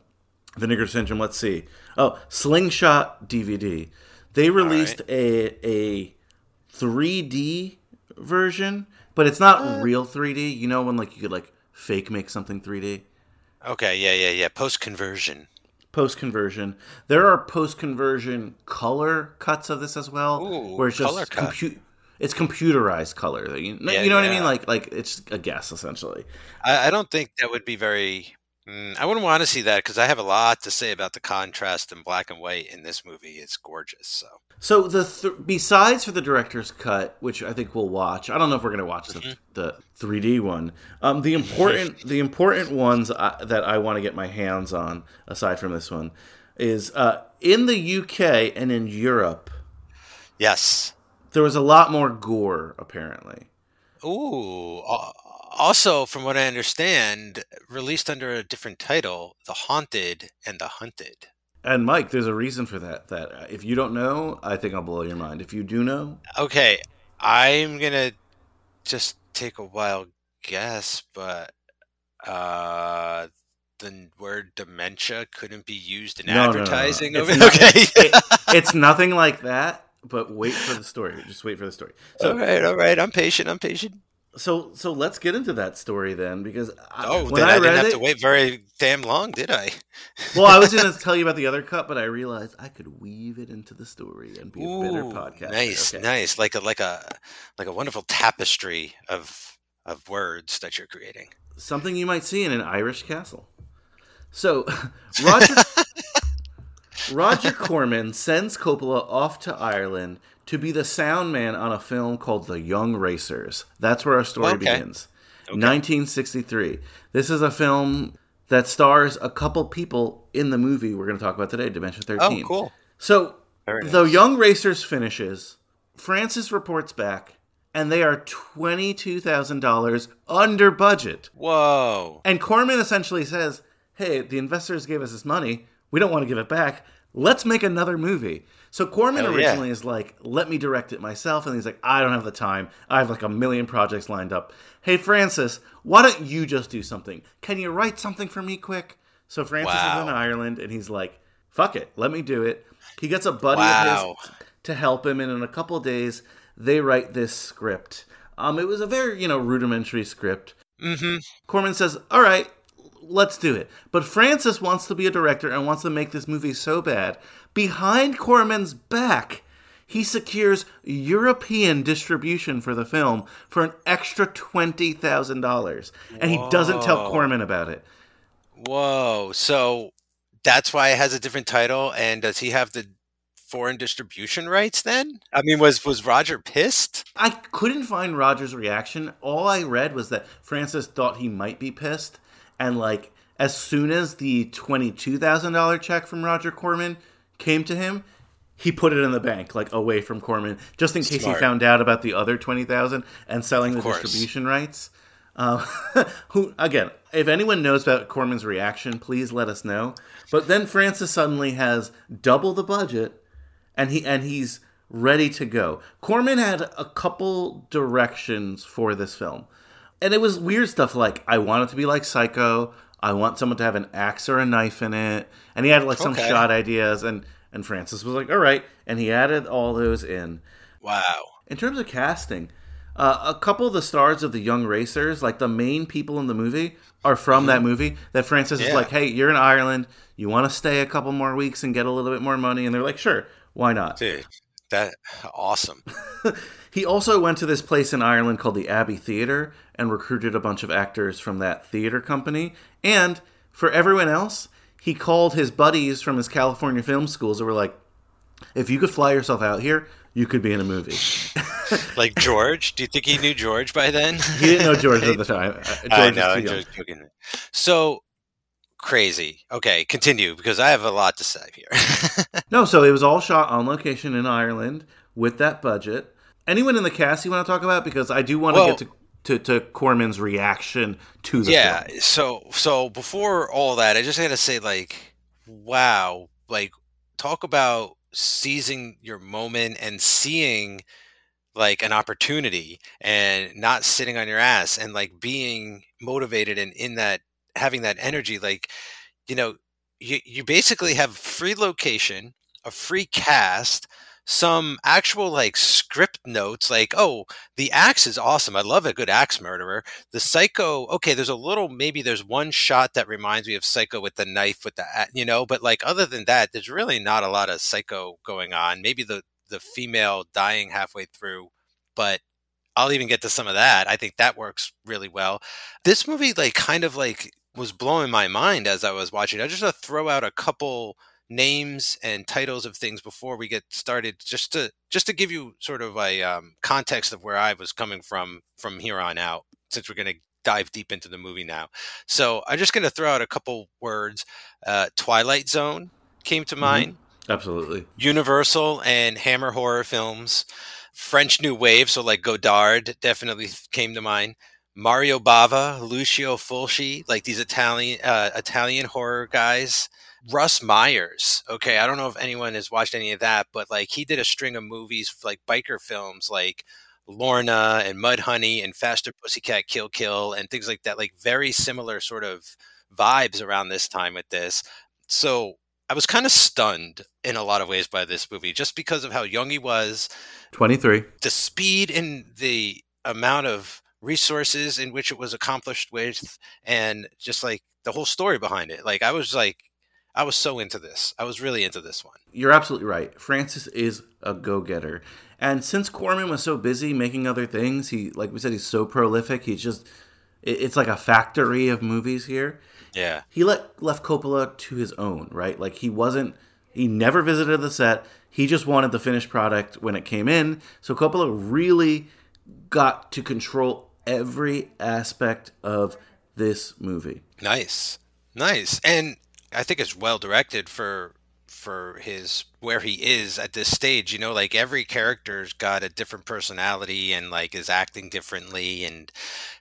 Vinegar Syndrome. Let's see. Oh, Slingshot DVD. They released right. a a 3D version, but it's not uh, real 3D. You know when like you could like fake make something 3D. Okay, yeah, yeah, yeah. Post conversion. Post conversion. There are post conversion color cuts of this as well, Ooh, where it's just compu- it's computerized color. You, yeah, you know yeah. what I mean? Like like it's a guess essentially. I, I don't think that would be very Mm, I wouldn't want to see that because I have a lot to say about the contrast in black and white in this movie. It's gorgeous. So, so the th- besides for the director's cut, which I think we'll watch. I don't know if we're going to watch mm-hmm. the the 3D one. Um, the important *laughs* the important ones I, that I want to get my hands on, aside from this one, is uh, in the UK and in Europe. Yes, there was a lot more gore apparently. Ooh, uh, also, from what I understand, released under a different title, The Haunted and the Hunted. And Mike, there's a reason for that. That uh, if you don't know, I think I'll blow your mind. If you do know, okay, I'm gonna just take a wild guess, but uh, the word dementia couldn't be used in no, advertising. No, no, no. *laughs* okay, it, it's nothing like that. But wait for the story. Just wait for the story. So, all right, all right. I'm patient. I'm patient so so let's get into that story then because oh when I, I didn't have it, to wait very damn long did I? Well I was going *laughs* to tell you about the other cut but I realized I could weave it into the story and be Ooh, a better podcast nice okay. nice like a like a like a wonderful tapestry of of words that you're creating. Something you might see in an Irish castle. So *laughs* Roger *laughs* Roger Corman sends Coppola off to Ireland to be the sound man on a film called The Young Racers. That's where our story okay. begins. Okay. 1963. This is a film that stars a couple people in the movie we're going to talk about today, Dementia 13. Oh, cool. So, Very the. Young Racers finishes, Francis reports back, and they are $22,000 under budget. Whoa. And Corman essentially says, hey, the investors gave us this money. We don't want to give it back. Let's make another movie. So Corman Hell yeah. originally is like, let me direct it myself. And he's like, I don't have the time. I have like a million projects lined up. Hey, Francis, why don't you just do something? Can you write something for me quick? So Francis Wow. is in Ireland and he's like, fuck it, let me do it. He gets a buddy Wow. of his to help him, and in a couple days, they write this script. Um, it was a very, you know, rudimentary script. Mm-hmm. Corman says, "All right, let's do it." But Francis wants to be a director and wants to make this movie so bad. Behind Corman's back, he secures European distribution for the film for an extra twenty thousand dollars, and he doesn't tell. Corman about it. Whoa. So that's why it has a different title. And does he have the foreign distribution rights then? I mean, was was Roger pissed? I couldn't find Roger's reaction. All I read was that Francis thought he might be pissed, and like as soon as the twenty-two thousand dollar check from Roger Corman came to him, he put it in the bank, like away from Corman, just in case Smart. he found out about the other twenty thousand and selling the course. distribution rights. Uh, *laughs* who again? If anyone knows about Corman's reaction, please let us know. But then Francis suddenly has double the budget and he and he's ready to go. Corman had a couple directions for this film. And it was weird stuff like I want it to be like Psycho, I want someone to have an axe or a knife in it. And he had like some Okay. shot ideas and and Francis was like, "All right." And he added all those in. Wow. In terms of casting, uh, a couple of the stars of the Young Racers, like the main people in the movie, are from that movie. That Francis is like, "Hey, you're in Ireland. You want to stay a couple more weeks and get a little bit more money?" And they're like, "Sure, why not?" Dude, that awesome. *laughs* He also went to this place in Ireland called the Abbey Theatre and recruited a bunch of actors from that theater company. And for everyone else, he called his buddies from his California film schools and were like, if you could fly yourself out here, you could be in a movie. *laughs* Like George, do you think he knew George by then? He didn't know George at the *laughs* time. George I know. too I'm young. just joking. So crazy. Okay, continue because I have a lot to say here. *laughs* No, so it was all shot on location in Ireland with that budget. Anyone in the cast you want to talk about? Because I do want to get to, to, to Corman's reaction to the yeah. film. So so before all that, I just got to say like, wow, like talk about seizing your moment and seeing like an opportunity and not sitting on your ass and like being motivated and in that having that energy like you know you, you basically have free location a free cast some actual like script notes like oh the axe is awesome i love a good axe murderer. The psycho okay there's a little maybe there's one shot that reminds me of psycho with the knife with the you know but like other than that there's really not a lot of psycho going on. Maybe the the female dying halfway through but i'll even get to some of that. I think that works really well. This movie like kind of like was blowing my mind as i was watching. I just want to throw out a couple names and titles of things before we get started just to just to give you sort of a um, context of where i was coming from from here on out since we're going to dive deep into the movie now so i'm just going to throw out a couple words uh, twilight zone came to mind Absolutely. Universal and Hammer horror films, French New Wave, so like Godard definitely came to mind. Mario Bava, Lucio Fulci, like these Italian uh, Italian horror guys. Russ Myers. Okay, I don't know if anyone has watched any of that, but like he did a string of movies like biker films like Lorna and Mudhoney and Faster Pussycat Kill Kill and things like that. Like very similar sort of vibes around this time with this. So I was kind of stunned in a lot of ways by this movie just because of how young he was, 23. the speed and the amount of resources in which it was accomplished with, and just like the whole story behind it. Like, I was like, I was so into this. I was really into this one. You're absolutely right. Francis is a go-getter. And since Corman was so busy making other things, he like we said he's so prolific. He's just it's like a factory of movies here. Yeah. He let left Coppola to his own, right? Like he wasn't he never visited the set. He just wanted the finished product when it came in. So Coppola really got to control every aspect of this movie. Nice. Nice, and I think it's well directed for for his where he is at this stage. You know, like every character's got a different personality and like is acting differently, and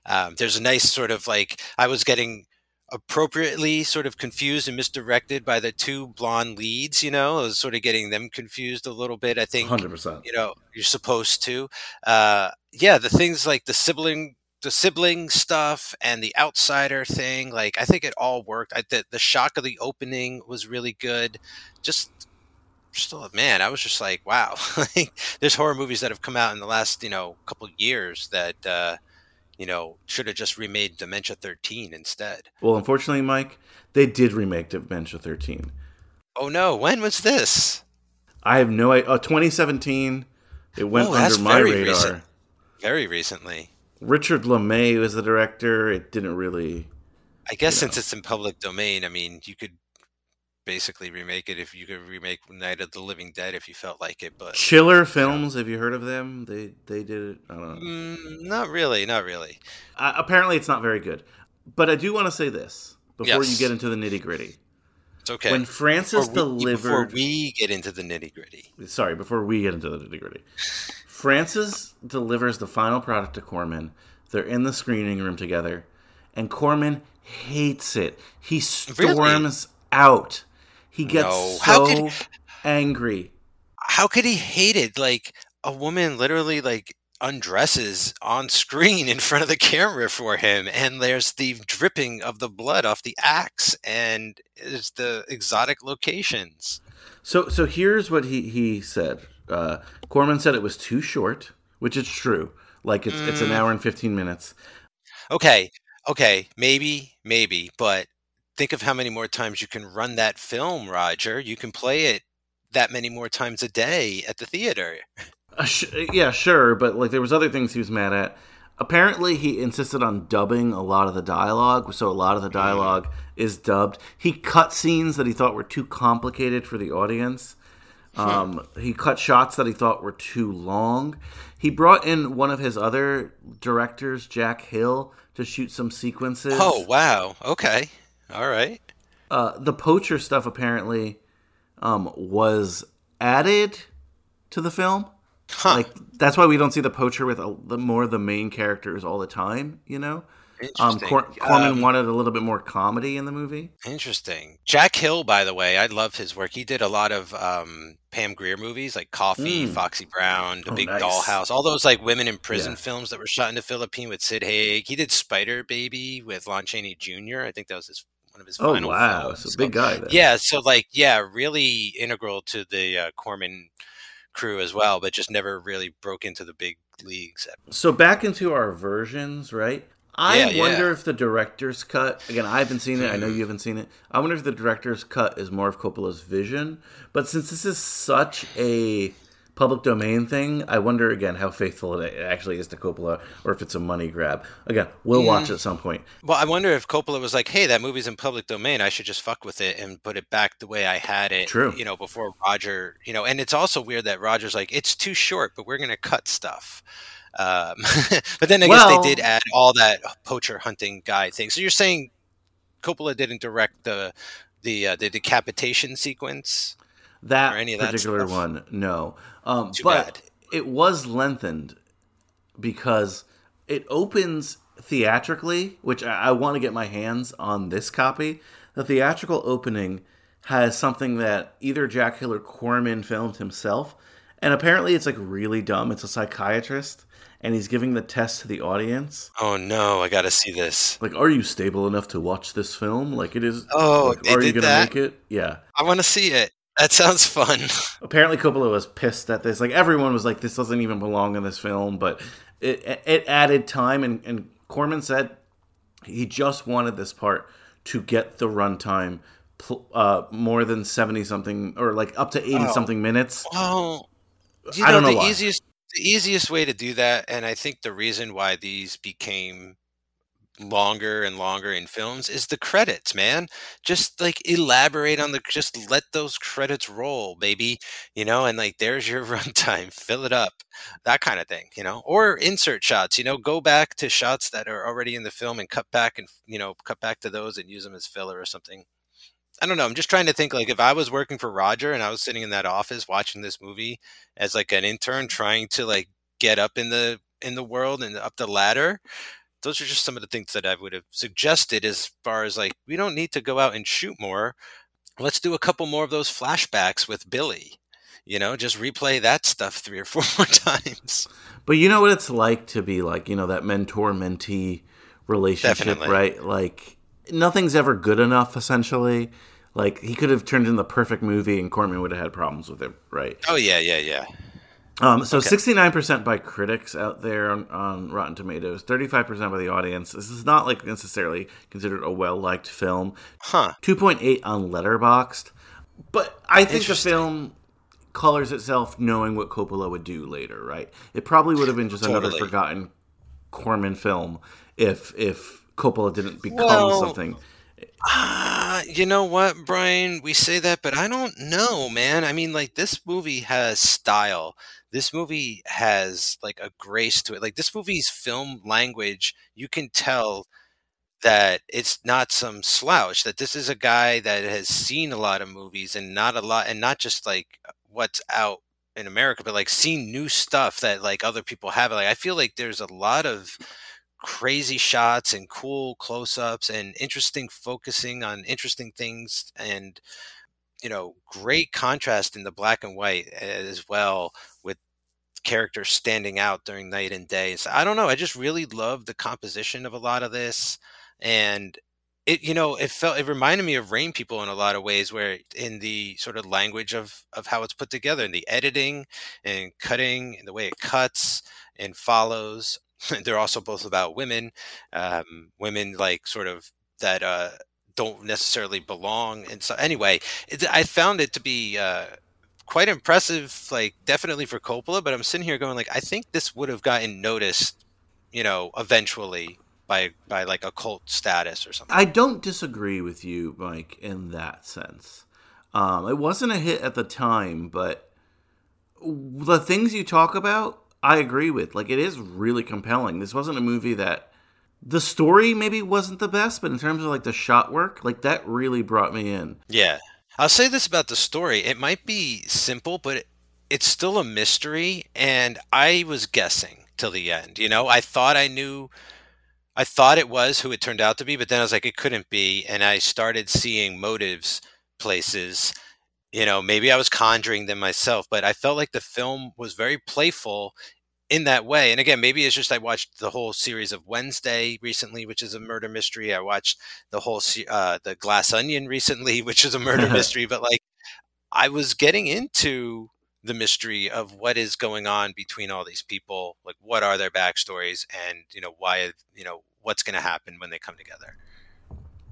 um, there's a nice sort of like I was getting appropriately sort of confused and misdirected by the two blonde leads you know i was sort of getting them confused a little bit i think 100%. you know you're supposed to uh yeah the things like the sibling the sibling stuff and the outsider thing like i think it all worked I, the, the shock of the opening was really good just still man i was just like wow *laughs* there's horror movies that have come out in the last you know couple years that uh you know should have just remade dementia 13 instead Well, unfortunately, Mike, they did remake Dementia 13. oh no when was this I have no idea. Oh, 2017. It went Oh, under my radar. recent. very recently Richard LeMay was the director. It didn't really. i guess You since it's in public domain i mean you could basically remake it if you could remake night of the living dead if you felt like it but Chiller Films. Have you heard of them? They they did it. I don't know. mm, not really not really Uh, apparently, it's not very good. But I do want to say this before you get into the nitty gritty. it's okay When Francis before we, before delivered, we get into the nitty gritty sorry, before we get into the nitty gritty, Francis delivers the final product to Corman. They're in the screening room together, and Corman hates it. He storms out. He gets No. How so could- angry. how could he hate it like a woman literally like undresses on screen in front of the camera for him and there's the dripping of the blood off the axe and there's the exotic locations So, so here's what he he said. Uh, Corman said it was too short, which is true. Like it's it's an Mm. hour and fifteen minutes. okay okay maybe maybe but think of how many more times you can run that film roger you can play it that many more times a day at the theater Uh, sh- yeah, sure, but like there was other things he was mad at. Apparently, he insisted on dubbing a lot of the dialogue, so a lot of the dialogue is dubbed. He cut scenes that he thought were too complicated for the audience. Um, he cut shots that he thought were too long. He brought in one of his other directors, Jack Hill, to shoot some sequences. oh wow okay all right Uh, the poacher stuff apparently um, was added to the film. huh Like that's why we don't see the poacher with a, the more of the main characters all the time. You know, um, Cor- Corman Um, wanted a little bit more comedy in the movie. Interesting. Jack Hill, by the way, I love his work. He did a lot of um, Pam Grier movies like Coffy, Mm. Foxy Brown, The Oh, Big nice. Dollhouse, all those like women in prison Yeah. films that were shot in the Philippines with Sid Haig. He did Spider Baby with Lon Chaney Jr. I think that was his one of his Oh final wow, films. so big guy. Then. yeah, so like yeah, really integral to the uh, Corman crew as well, but just never really broke into the big leagues. So back into our versions, right? I Yeah, yeah. wonder if the director's cut. Again, I haven't seen it. I know Mhm. you haven't seen it. I wonder if the director's cut is more of Coppola's vision. But since this is such a public domain thing, I wonder again how faithful it actually is to Coppola, or if it's a money grab. Again, we'll Mm. watch at some point. Well, I wonder if Coppola was like, "Hey, that movie's in public domain. I should just fuck with it and put it back the way I had it." True. You know, before Roger. You know, and it's also weird that Roger's like, "It's too short, but we're gonna cut stuff." Um, *laughs* but then I guess Well- they did add all that poacher hunting guy thing. So you're saying Coppola didn't direct the the uh, the decapitation sequence? That Or any of that particular stuff? one, no. Um, but bad. it was lengthened because it opens theatrically, which I, I want to get my hands on this copy. The theatrical opening has something that either Jack Hill or Corman filmed himself, and apparently it's like really dumb. It's a psychiatrist, and he's giving the test to the audience. Oh no, I got to see this. Like, are you stable enough to watch this film? Like, it is. Oh, like, they are you gonna that? make it? Yeah. I want to see it. That sounds fun. apparently Coppola was pissed at this. Like everyone was like, "This doesn't even belong in this film," but it it added time. And, and Corman said he just wanted this part to get the runtime uh, more than seventy something or like up to eighty Oh. something minutes. Well, you I don't know the why. easiest the easiest way to do that, and I think the reason why these became longer and longer in films is the credits, man. Just like elaborate on the just let those credits roll, baby. You know, and like there's your *laughs* runtime, fill it up. That kind of thing, you know. Or insert shots, you know, go back to shots that are already in the film and cut back and you know, cut back to those and use them as filler or something. I don't know. I'm just trying to think like if I was working for Roger and I was sitting in that office watching this movie as like an intern trying to like get up in the in the world and up the ladder, those are just some of the things that I would have suggested as far as like we don't need to go out and shoot more. Let's do a couple more of those flashbacks with Billy. You know, just replay that stuff three or four *laughs* more times. But you know what it's like to be like, you know, that mentor mentee relationship, Definitely. right? Like nothing's ever good enough essentially. Like he could have turned in the perfect movie and Corman would have had problems with it, right? Oh yeah, yeah, yeah. Um, so sixty nine percent by critics out there on, on Rotten Tomatoes, thirty five percent by the audience. This is not like necessarily considered a well liked film. Huh. Two point eight on Letterboxd, but I think the film colors itself knowing what Coppola would do later. Right? It probably would have been just totally. another forgotten Corman film if if Coppola didn't become well, something. *sighs* *sighs* Uh, Uh, you know what, Brian? We say that, but I don't know, man. I mean, like this movie has style this movie has like a grace to it. Like this movie's film language, you can tell that it's not some slouch. That this is a guy that has seen a lot of movies and not a lot, and not just like what's out in America, but like seen new stuff that like other people have. Like I feel like there's a lot of crazy shots and cool close-ups and interesting focusing on interesting things and you know great contrast in the black and white as well with characters standing out during night and day. So I don't know. I just really love the composition of a lot of this, and it you know it felt it reminded me of Rain People in a lot of ways, where in the sort of language of of how it's put together, and the editing and cutting, and the way it cuts and follows. *laughs* They're also both about women, um, women like sort of that. Uh, don't necessarily belong and so anyway it, i found it to be uh, quite impressive, like definitely for Coppola. But I'm sitting here going like, I think this would have gotten noticed, you know, eventually by by like a cult status or something. I don't disagree with you, Mike, in that sense. Um, it wasn't a hit at the time, but the things you talk about, I agree with. Like, it is really compelling. This wasn't a movie that the story maybe wasn't the best, but in terms of like the shot work, like that really brought me in. Yeah. I'll say this about the story. It might be simple, but it, it's still a mystery. And I was guessing till the end. You know, I thought I knew, I thought it was who it turned out to be, but then I was like, it couldn't be. And I started seeing motives places. You know, maybe I was conjuring them myself, but I felt like the film was very playful in that way. And again, maybe it's just I watched the whole series of Wednesday recently, which is a murder mystery. I watched the whole uh, the Glass Onion recently, *laughs* which is a murder *laughs* mystery. But like, I was getting into the mystery of what is going on between all these people. Like, what are their backstories, and you know why you know what's going to happen when they come together.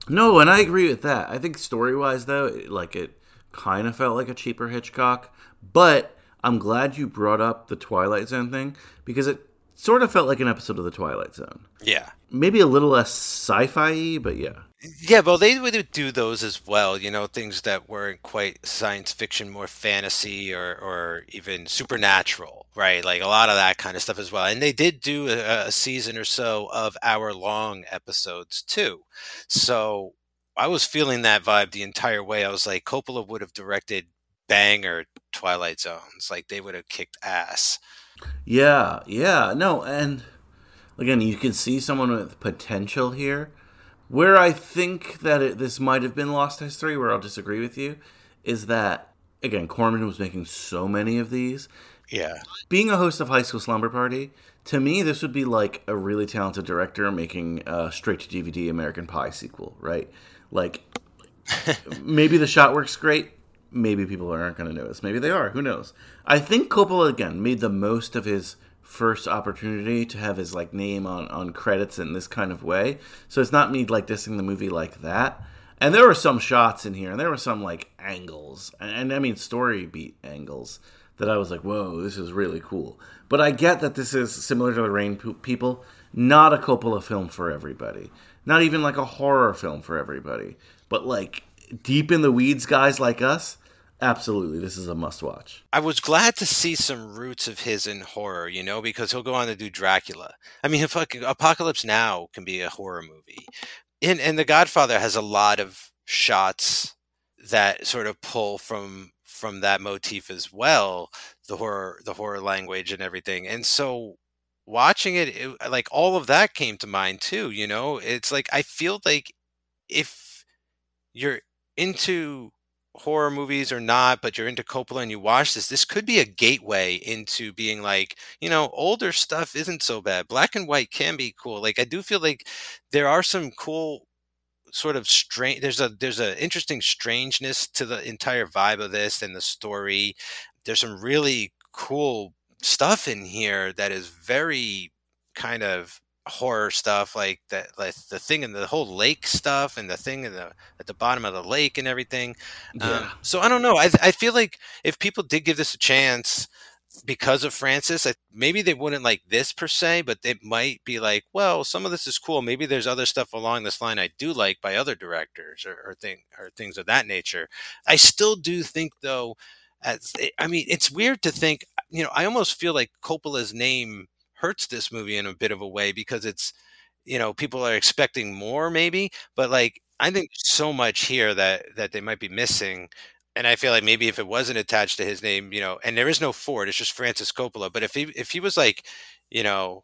No, and I agree with that. I think story wise, though, like it kind of felt like a cheaper Hitchcock, but I'm glad you brought up the Twilight Zone thing because it sort of felt like an episode of the Twilight Zone. Yeah. Maybe a little less sci-fi, but yeah. Yeah, well, they would do those as well. You know, things that weren't quite science fiction, more fantasy or or even supernatural, right? Like a lot of that kind of stuff as well. And they did do a, a season or so of hour-long episodes too. So I was feeling that vibe the entire way. I was like, Coppola would have directed banger Twilight Zones. Like they would have kicked ass. Yeah, yeah, no, and again, you can see someone with potential here. Where I think that it, this might have been lost history, where I'll disagree with you, is that again, Corman was making so many of these. Yeah. Being a host of High School Slumber Party, to me, this would be like a really talented director making a straight to DVD American Pie sequel, right? Like, *laughs* maybe the shot works great, maybe people aren't going to notice. Maybe they are. Who knows? I think Coppola again made the most of his first opportunity to have his like name on on credits in this kind of way. So it's not me like dissing the movie like that. And there were some shots in here, and there were some like angles, and, and I mean story beat angles that I was like, "Whoa, this is really cool." But I get that this is similar to the Rain People. not a Coppola film for everybody. Not even like a horror film for everybody. But like deep in the weeds guys like us, absolutely this is a must watch. I was glad to see some roots of his in horror, you know, because he'll go on to do Dracula. I mean, fucking Apocalypse Now can be a horror movie. And and The Godfather has a lot of shots that sort of pull from from that motif as well the horror the horror language and everything and so watching it, it like all of that came to mind too you know it's like i feel like if you're into horror movies or not, but you're into Coppola and you watch this, this could be a gateway into being like, you know, older stuff isn't so bad. Black and white can be cool. Like I do feel like there are some cool sort of strange there's a there's an interesting strangeness to the entire vibe of this and the story there's some really cool stuff in here that is very kind of horror stuff like that like the thing in the whole lake stuff and the thing in the at the bottom of the lake and everything yeah. um, so i don't know I, I feel like if people did give this a chance because of Francis, I, maybe they wouldn't like this per se, but they might be like, well, some of this is cool. Maybe there's other stuff along this line I do like by other directors or, or thing or things of that nature. I still do think though, as I mean, it's weird to think, you know, I almost feel like Coppola's name hurts this movie in a bit of a way because it's, you know, people are expecting more maybe, but like I think so much here that that they might be missing and I feel like maybe if it wasn't attached to his name, you know, and there is no Ford, it's just Francis Coppola. But if he if he was like, you know,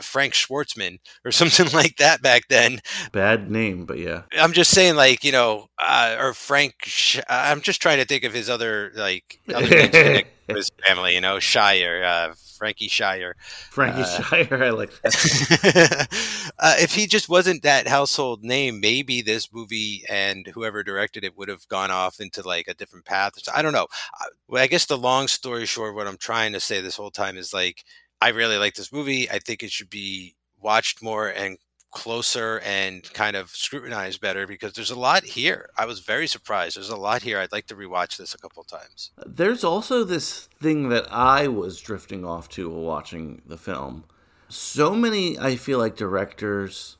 Frank Schwartzman or *laughs* something like that back then. Bad name, but yeah. I'm just saying, like you know, uh, or Frank. Sh- I'm just trying to think of his other like other *laughs* his family. You know, Shire, uh, Frankie Shire. Frankie uh, Shire, I like that. *laughs* uh, if he just wasn't that household name, maybe this movie and whoever directed it would have gone off into like a different path. I don't know. I, I guess the long story short, what I'm trying to say this whole time is like I really like this movie. I think it should be watched more and closer and kind of scrutinized better because there's a lot here. I was very surprised. There's a lot here. I'd like to rewatch this a couple times. There's also this thing that I was drifting off to while watching the film. So many, I feel like, directors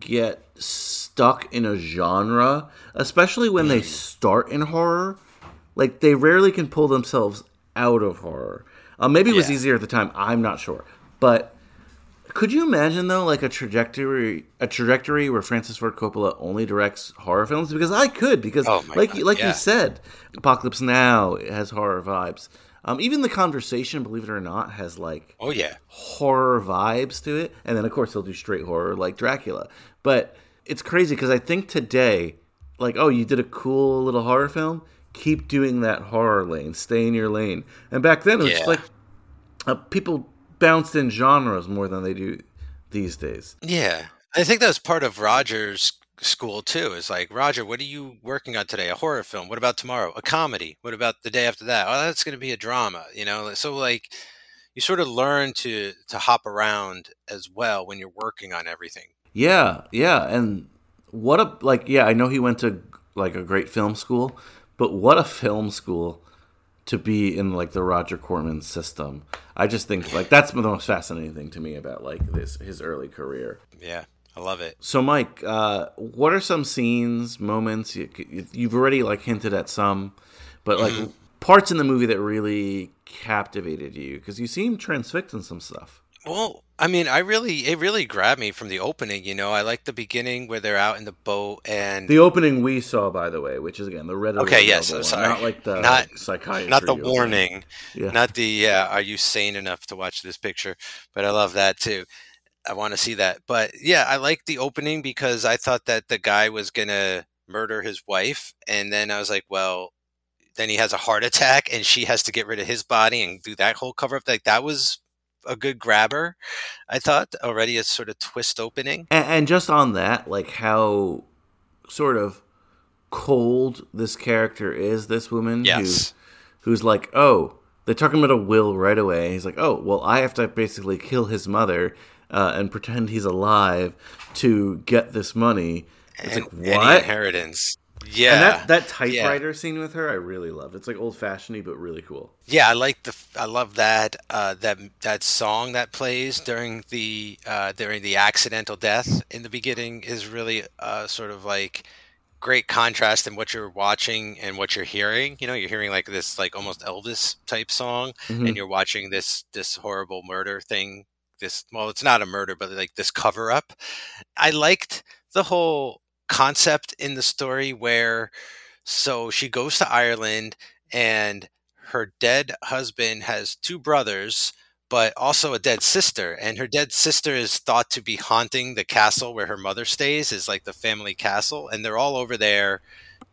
get stuck in a genre, especially when they mm. start in horror. Like, they rarely can pull themselves out of horror. Uh, maybe it was yeah. easier at the time. I'm not sure, but could you imagine though, like a trajectory, a trajectory where Francis Ford Coppola only directs horror films? Because I could, because oh like God, like yeah. you said, Apocalypse Now has horror vibes. Um, even the conversation, believe it or not, has like oh yeah horror vibes to it. And then of course he'll do straight horror like Dracula. But it's crazy because I think today, like oh, you did a cool little horror film keep doing that horror lane, stay in your lane. And back then, it was yeah. like uh, people bounced in genres more than they do these days. Yeah, I think that was part of Roger's school too. Is like Roger, what are you working on today? A horror film. What about tomorrow? A comedy. What about the day after that? Oh, that's going to be a drama. You know, so like you sort of learn to to hop around as well when you're working on everything. Yeah, yeah, and what a like yeah. I know he went to like a great film school, but what a film school to be in like the Roger Corman system. I just think like that's the most fascinating thing to me about like this his early career. Yeah. I love it. So, Mike, uh, what are some scenes, moments? You, have already like hinted at some, but like mm-hmm. parts in the movie that really captivated you because you seem transfixed in some stuff. Well, I mean, I really it really grabbed me from the opening. You know, I like the beginning where they're out in the boat and the opening we saw, by the way, which is again the red. Okay, yes, I'm sorry, not like the not psychiatry, not the warning, yeah. not the yeah. Are you sane enough to watch this picture? But I love that too. I want to see that. But yeah, I like the opening because I thought that the guy was gonna murder his wife, and then I was like, well, then he has a heart attack, and she has to get rid of his body and do that whole cover up. Like that was a good grabber. I thought already a sort of twist opening. And, and just on that, like how sort of cold this character is. This woman, yes, who, who's like, oh, they're talking about a will right away. He's like, oh, well, I have to basically kill his mother uh, and pretend he's alive to get this money. It's and, like what inheritance. Yeah, and that that typewriter yeah. scene with her, I really love. It's like old fashioned but really cool. Yeah, I like the I love that uh, that that song that plays during the uh, during the accidental death in the beginning is really uh, sort of like great contrast in what you're watching and what you're hearing. You know, you're hearing like this like almost Elvis type song, mm-hmm. and you're watching this this horrible murder thing. This well, it's not a murder, but like this cover up. I liked the whole concept in the story where so she goes to Ireland and her dead husband has two brothers but also a dead sister and her dead sister is thought to be haunting the castle where her mother stays is like the family castle and they're all over there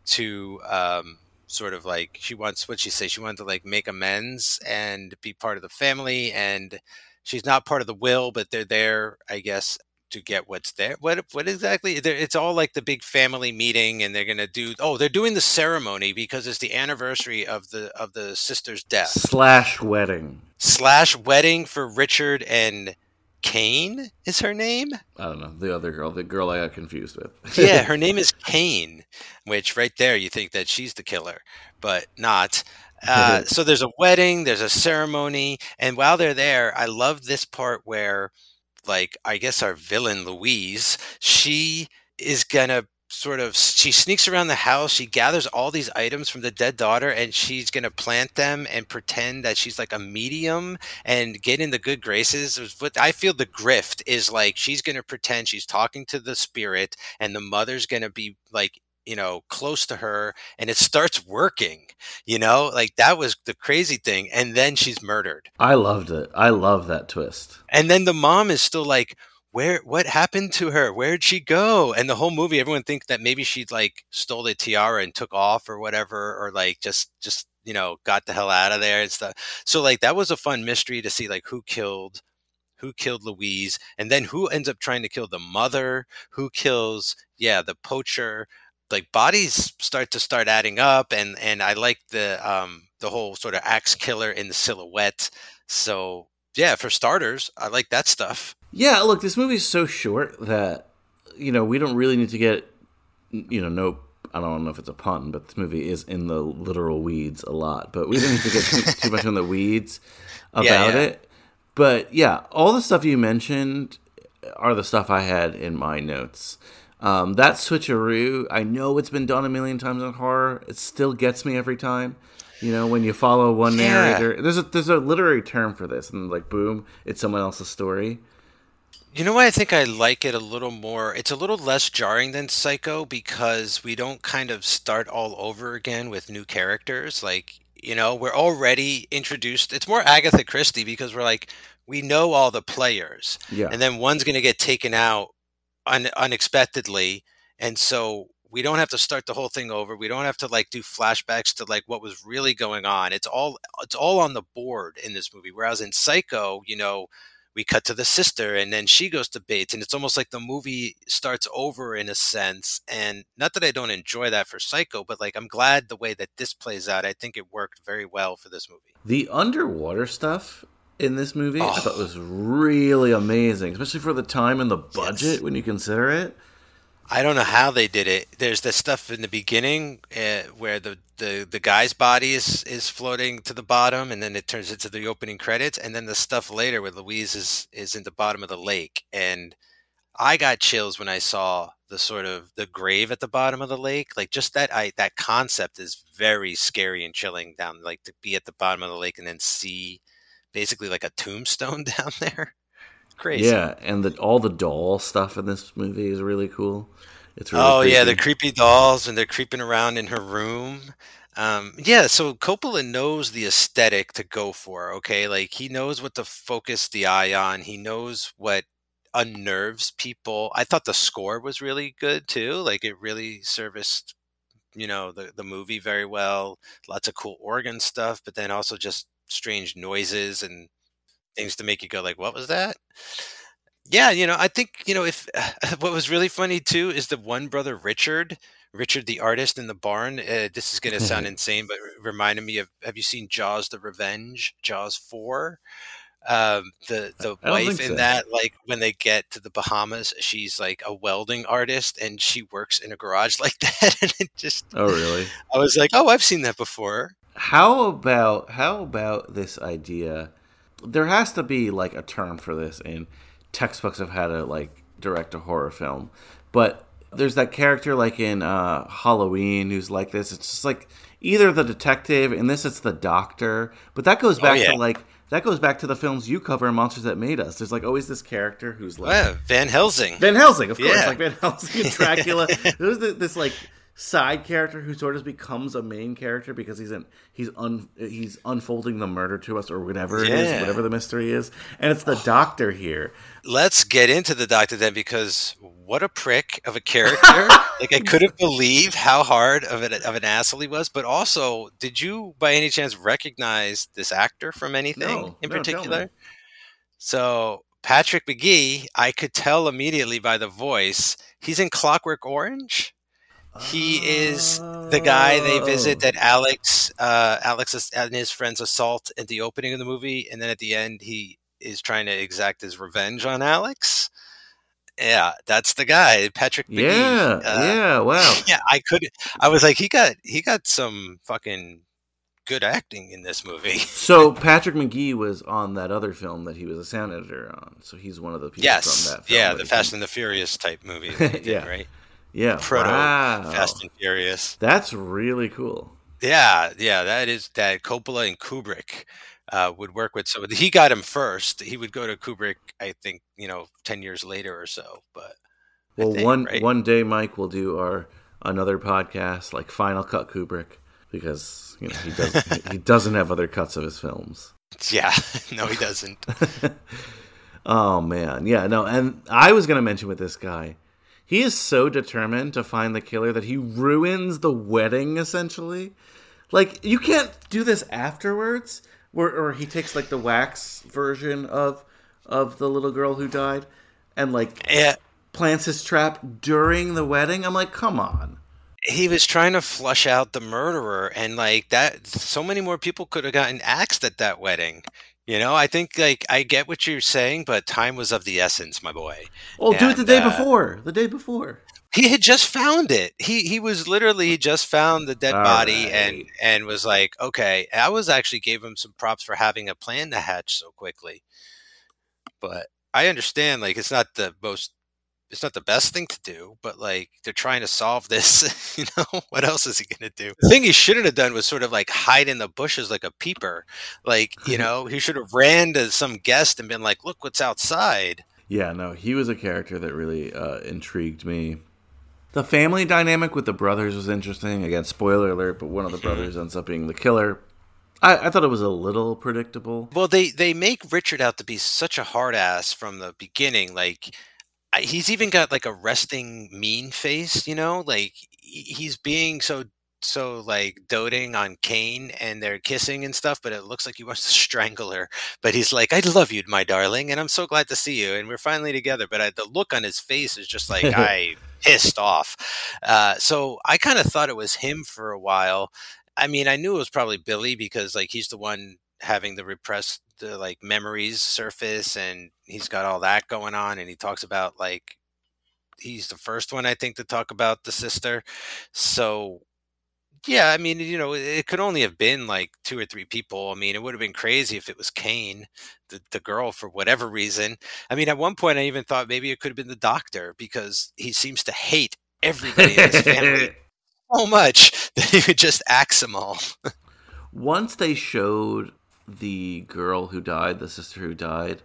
to um, sort of like she wants what she say? She wanted to like make amends and be part of the family and she's not part of the will but they're there i guess to get what's there. What what exactly? It's all like the big family meeting, and they're gonna do. Oh, they're doing the ceremony because it's the anniversary of the of the sister's death slash wedding slash wedding for Richard and Kane is her name. I don't know the other girl, the girl I got confused with. yeah, *laughs* her name is Kane, which right there you think that she's the killer, but not. Uh, *laughs* so there's a wedding, there's a ceremony, and while they're there, I love this part where like I guess our villain Louise, she is gonna sort of she sneaks around the house she gathers all these items from the dead daughter and she's going to plant them and pretend that she's like a medium and get in the good graces what i feel the grift is like she's going to pretend she's talking to the spirit and the mother's going to be like you know close to her and it starts working you know? Like that was the crazy thing and then she's murdered. I loved it. I love that twist. And then the mom is still like where what happened to her? Where'd she go? And the whole movie everyone thinks that maybe she like stole the tiara and took off or whatever or like just just you know got the hell out of there and stuff. So like that was a fun mystery to see like who killed who killed Louise, and then who ends up trying to kill the mother, who kills, yeah, the poacher, like bodies start to start adding up and and I like the um the whole sort of axe killer in the silhouette. So yeah, for starters, I like that stuff. Yeah, look, this movie's so short that you know we don't really need to get you know no I don't know if it's a pun, but this movie is in the literal weeds a lot. But we didn't need to get too, too much in the weeds *laughs* about yeah, yeah. it. But yeah, all the stuff you mentioned are the stuff I had in my notes. Um, that switcheroo, I know it's been done a million times in horror. It still gets me every time. You know, when you follow one yeah. narrator, there's a there's a literary term for this, and like boom, it's someone else's story. You know why I think I like it a little more? It's a little less jarring than Psycho because we don't kind of start all over again with new characters. Like, you know, we're already introduced. It's more Agatha Christie because we're like, we know all the players. Yeah. And then one's going to get taken out un- unexpectedly, and so we don't have to start the whole thing over. We don't have to like do flashbacks to like what was really going on. It's all it's all on the board in this movie. Whereas in Psycho, you know, we cut to the sister and then she goes to Bates and it's almost like the movie starts over in a sense. And not that I don't enjoy that for Psycho, but like I'm glad the way that this plays out. I think it worked very well for this movie. The underwater stuff in this movie. Oh. I thought it was really amazing, especially for the time and the budget yes. when you consider it. I don't know how they did it. There's this stuff in the beginning uh, where the, the, the guy's body is, is floating to the bottom, and then it turns into the opening credits, and then the stuff later where Louise is is in the bottom of the lake, and I got chills when I saw the sort of the grave at the bottom of the lake. Like just that I that concept is very scary and chilling down. Like to be at the bottom of the lake and then see basically like a tombstone *laughs* down there. Crazy. Yeah, and the, all the doll stuff in this movie is really cool. It's really oh creepy. yeah, the creepy dolls and they're creeping around in her room. Um, yeah, so Coppola knows the aesthetic to go for. Okay, like he knows what to focus the eye on. He knows what unnerves people. I thought the score was really good too. Like it really serviced, you know, the the movie very well. Lots of cool organ stuff, but then also just strange noises and things to make you go like, "What was that?" Yeah, you know, I think you know if *sighs* what was really funny too is the one brother Richard, Richard the artist in the barn. Uh, this is going to sound *laughs* insane, but reminded me of Have you seen Jaws: The Revenge? Jaws four. Um, the the wife in so. that, like when they get to the Bahamas, she's like a welding artist and she works in a garage *laughs* like that. And it just, Oh, really? I was like, oh, I've seen that before. How about how about this idea? There has to be like a term for this in textbooks of how to like direct a horror film. But there's that character like in uh, Halloween who's like this. It's just like either the detective, in this it's the doctor. But that goes back yeah. to like that goes back to the films you cover Monsters That Made Us. There's like always this character who's like Yeah, Van Helsing. Van Helsing, of course, Yeah. like Van Helsing and Dracula. *laughs* There's this, this like side character who sort of becomes a main character because he's in he's un he's unfolding the murder to us or whatever it is, whatever the mystery is, and it's the doctor here. Let's get into the doctor then, because what a prick of a character! *laughs* like I couldn't believe how hard of an of an asshole he was. But also, did you by any chance recognize this actor from anything No, in no, particular? So Patrick Magee, I could tell immediately by the voice, he's in Clockwork Orange. He is the guy they visit that Alex, uh, Alex and his friends assault at the opening of the movie, and then at the end he is trying to exact his revenge on Alex. Yeah, that's the guy, Patrick. Magee. Yeah, Uh, yeah, wow. *laughs* yeah. I could. I was like, he got he got some fucking good acting in this movie. *laughs* So Patrick Magee was on that other film that he was a sound editor on. So he's one of the people yes, from that film. yeah, the he Fast and the Furious type movie. that he *laughs* did, Yeah. right. Yeah, proto wow. Fast and Furious. That's really cool. Yeah, yeah, that is that Coppola and Kubrick uh, would work with. So he got him first. He would go to Kubrick, I think, you know, ten years later or so. But Well, think, one right? one day, Mike will do our another podcast like Final Cut Kubrick because you know he doesn't *laughs* he doesn't have other cuts of his films. yeah, *laughs* no, he doesn't. *laughs* Oh man, yeah, no, and I was gonna mention with this guy, he is so determined to find the killer that he ruins the wedding essentially. Like you can't do this afterwards, where or he takes like the wax version of of the little girl who died, and like yeah, plants his trap during the wedding. I'm like, come on. he was trying to flush out the murderer, and like that, so many more people could have gotten axed at that wedding. You know, I think like I get what you're saying, but time was of the essence, my boy. Oh, do it the day uh, before. The day before. he had just found it. He he was literally he just found the dead All body right. and and was like, okay. I was actually gave him some props for having a plan to hatch so quickly. But I understand like it's not the most it's not the best thing to do, but like they're trying to solve this, *laughs* you know. What else is he gonna do? The thing he shouldn't have done was sort of like hide in the bushes like a peeper. Like, you *laughs* know, he should have ran to some guest and been like, Look what's outside. Yeah, no, he was a character that really uh, intrigued me. The family dynamic with the brothers was interesting. Again, spoiler alert, but one of the brothers ends up being the killer. I, I thought it was a little predictable. Well, they they make Richard out to be such a hard ass from the beginning. Like he's even got like a resting mean face, you know? Like he's being so so like doting on Kane and they're kissing and stuff, but it looks like he wants to strangle her. But he's like, "I love you, my darling, and I'm so glad to see you, and we're finally together." But I, the look on his face is just like *laughs* I pissed off. Uh, so I kind of thought it was him for a while. I mean, I knew it was probably Billy because like he's the one having the repressed the like memories surface and he's got all that going on and he talks about like he's the first one I think to talk about the sister. So yeah, I mean, you know, it, could only have been like two or three people. I mean, it would have been crazy if it was Kane, the, the girl, for whatever reason. I mean, at one point, I even thought maybe it could have been the doctor because he seems to hate everybody in his family *laughs* so much *laughs* that he would just axe them all. *laughs* Once they showed the girl who died, the sister who died,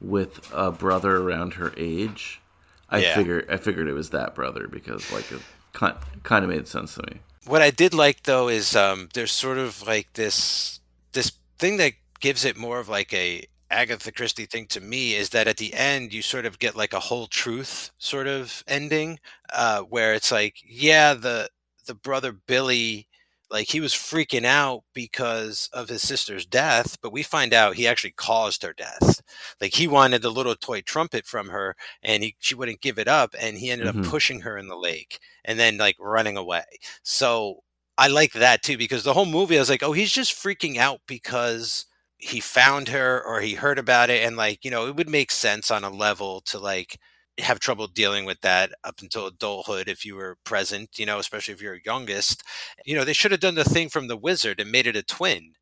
with a brother around her age, I Yeah. figured I figured it was that brother because like it kind kind of made sense to me. what I did like though is um, there's sort of like this this thing that gives it more of like a Agatha Christie thing to me is that at the end you sort of get like a whole truth sort of ending uh, where it's like yeah the the brother Billy like he was freaking out because of his sister's death but we find out he actually caused her death like he wanted the little toy trumpet from her and he she wouldn't give it up and he ended Mhm. up pushing her in the lake and then like running away so I like that too because the whole movie I was like, oh, he's just freaking out because he found her or he heard about it and like you know it would make sense on a level to like have trouble dealing with that up until adulthood if you were present you know especially if you're youngest. You know they should have done the thing from the wizard and made it a twin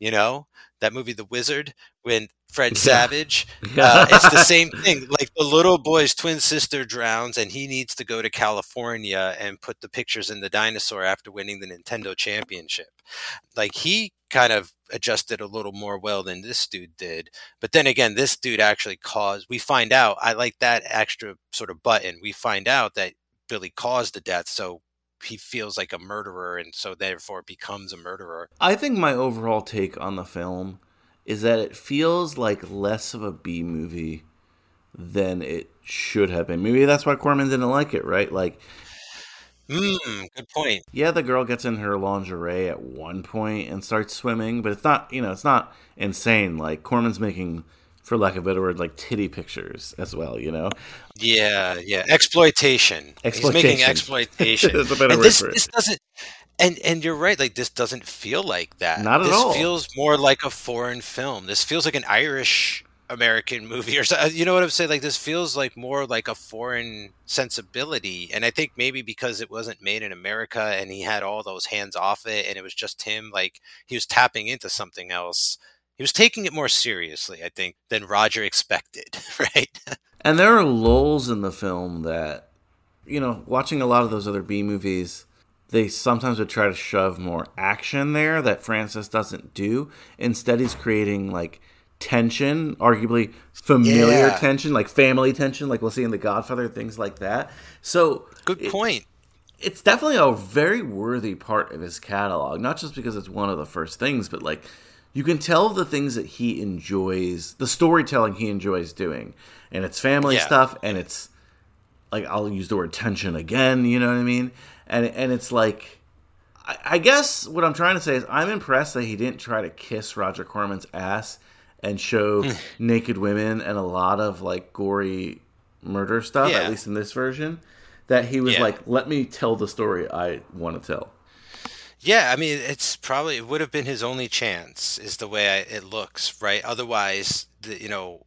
you know? That movie the wizard when fred savage yeah. *laughs* Uh, it's the same thing like the little boy's twin sister drowns and he needs to go to california and put the pictures in the dinosaur after winning the nintendo championship like he kind of adjusted a little more well than this dude did. But then again, this dude actually caused, we find out, I like that extra sort of button. We find out that Billy caused the death. So he feels like a murderer and so therefore becomes a murderer. I think my overall take on the film is that it feels like less of a B movie than it should have been. Maybe that's why Corman didn't like it, right? Like Mm, good point. Yeah, the girl gets in her lingerie at one point and starts swimming, but it's not, you know, it's not insane. Like Corman's making, for lack of a better word, like titty pictures as well. You know? Yeah, yeah. Exploitation. Exploitation. He's making exploitation. *laughs* There's a better and word this, for it. this doesn't. And and you're right. Like this doesn't feel like that. Not at this all. This feels more like a foreign film. This feels like an Irish American movie or something. Uh, you know what I'm saying? Like this feels like more like a foreign sensibility. And I think maybe because it wasn't made in America and he had all those hands off it and it was just him, like he was tapping into something else. He was taking it more seriously, I think, than Roger expected, *laughs* right? and there are lulls in the film that, you know, watching a lot of those other B movies, they sometimes would try to shove more action there that Francis doesn't do. Instead, he's creating like tension, arguably familiar yeah. tension, like family tension, like we'll see in The Godfather, things like that. So, good point. It, it's definitely a very worthy part of his catalog, not just because it's one of the first things, but like you can tell the things that he enjoys, the storytelling he enjoys doing, and it's family yeah. stuff, and it's like I'll use the word tension again, you know what I mean? And and it's like. I guess what I'm trying to say is I'm impressed that he didn't try to kiss Roger Corman's ass and show hmm. naked women and a lot of like gory murder stuff, yeah. at least in this version, that he was yeah. like, let me tell the story I want to tell. Yeah, I mean, it's probably it would have been his only chance, is the way I, it looks, right? Otherwise, the, you know,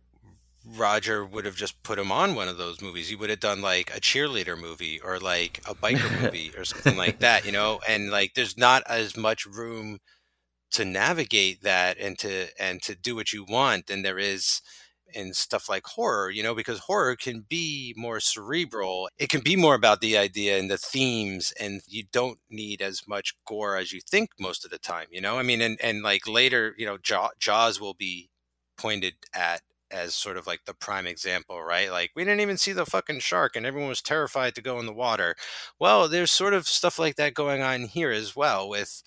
Roger would have just put him on one of those movies. He would have done like a cheerleader movie or like a biker *laughs* movie or something like that, you know. And like, there's not as much room to navigate that and to and to do what you want than there is in stuff like horror, you know, because horror can be more cerebral. It can be more about the idea and the themes, and you don't need as much gore as you think most of the time, you know? I mean, and, and like later, you know, Jaws will be pointed at as sort of like the prime example, right? Like we didn't even see the fucking shark and everyone was terrified to go in the water. Well, there's sort of stuff like that going on here as well with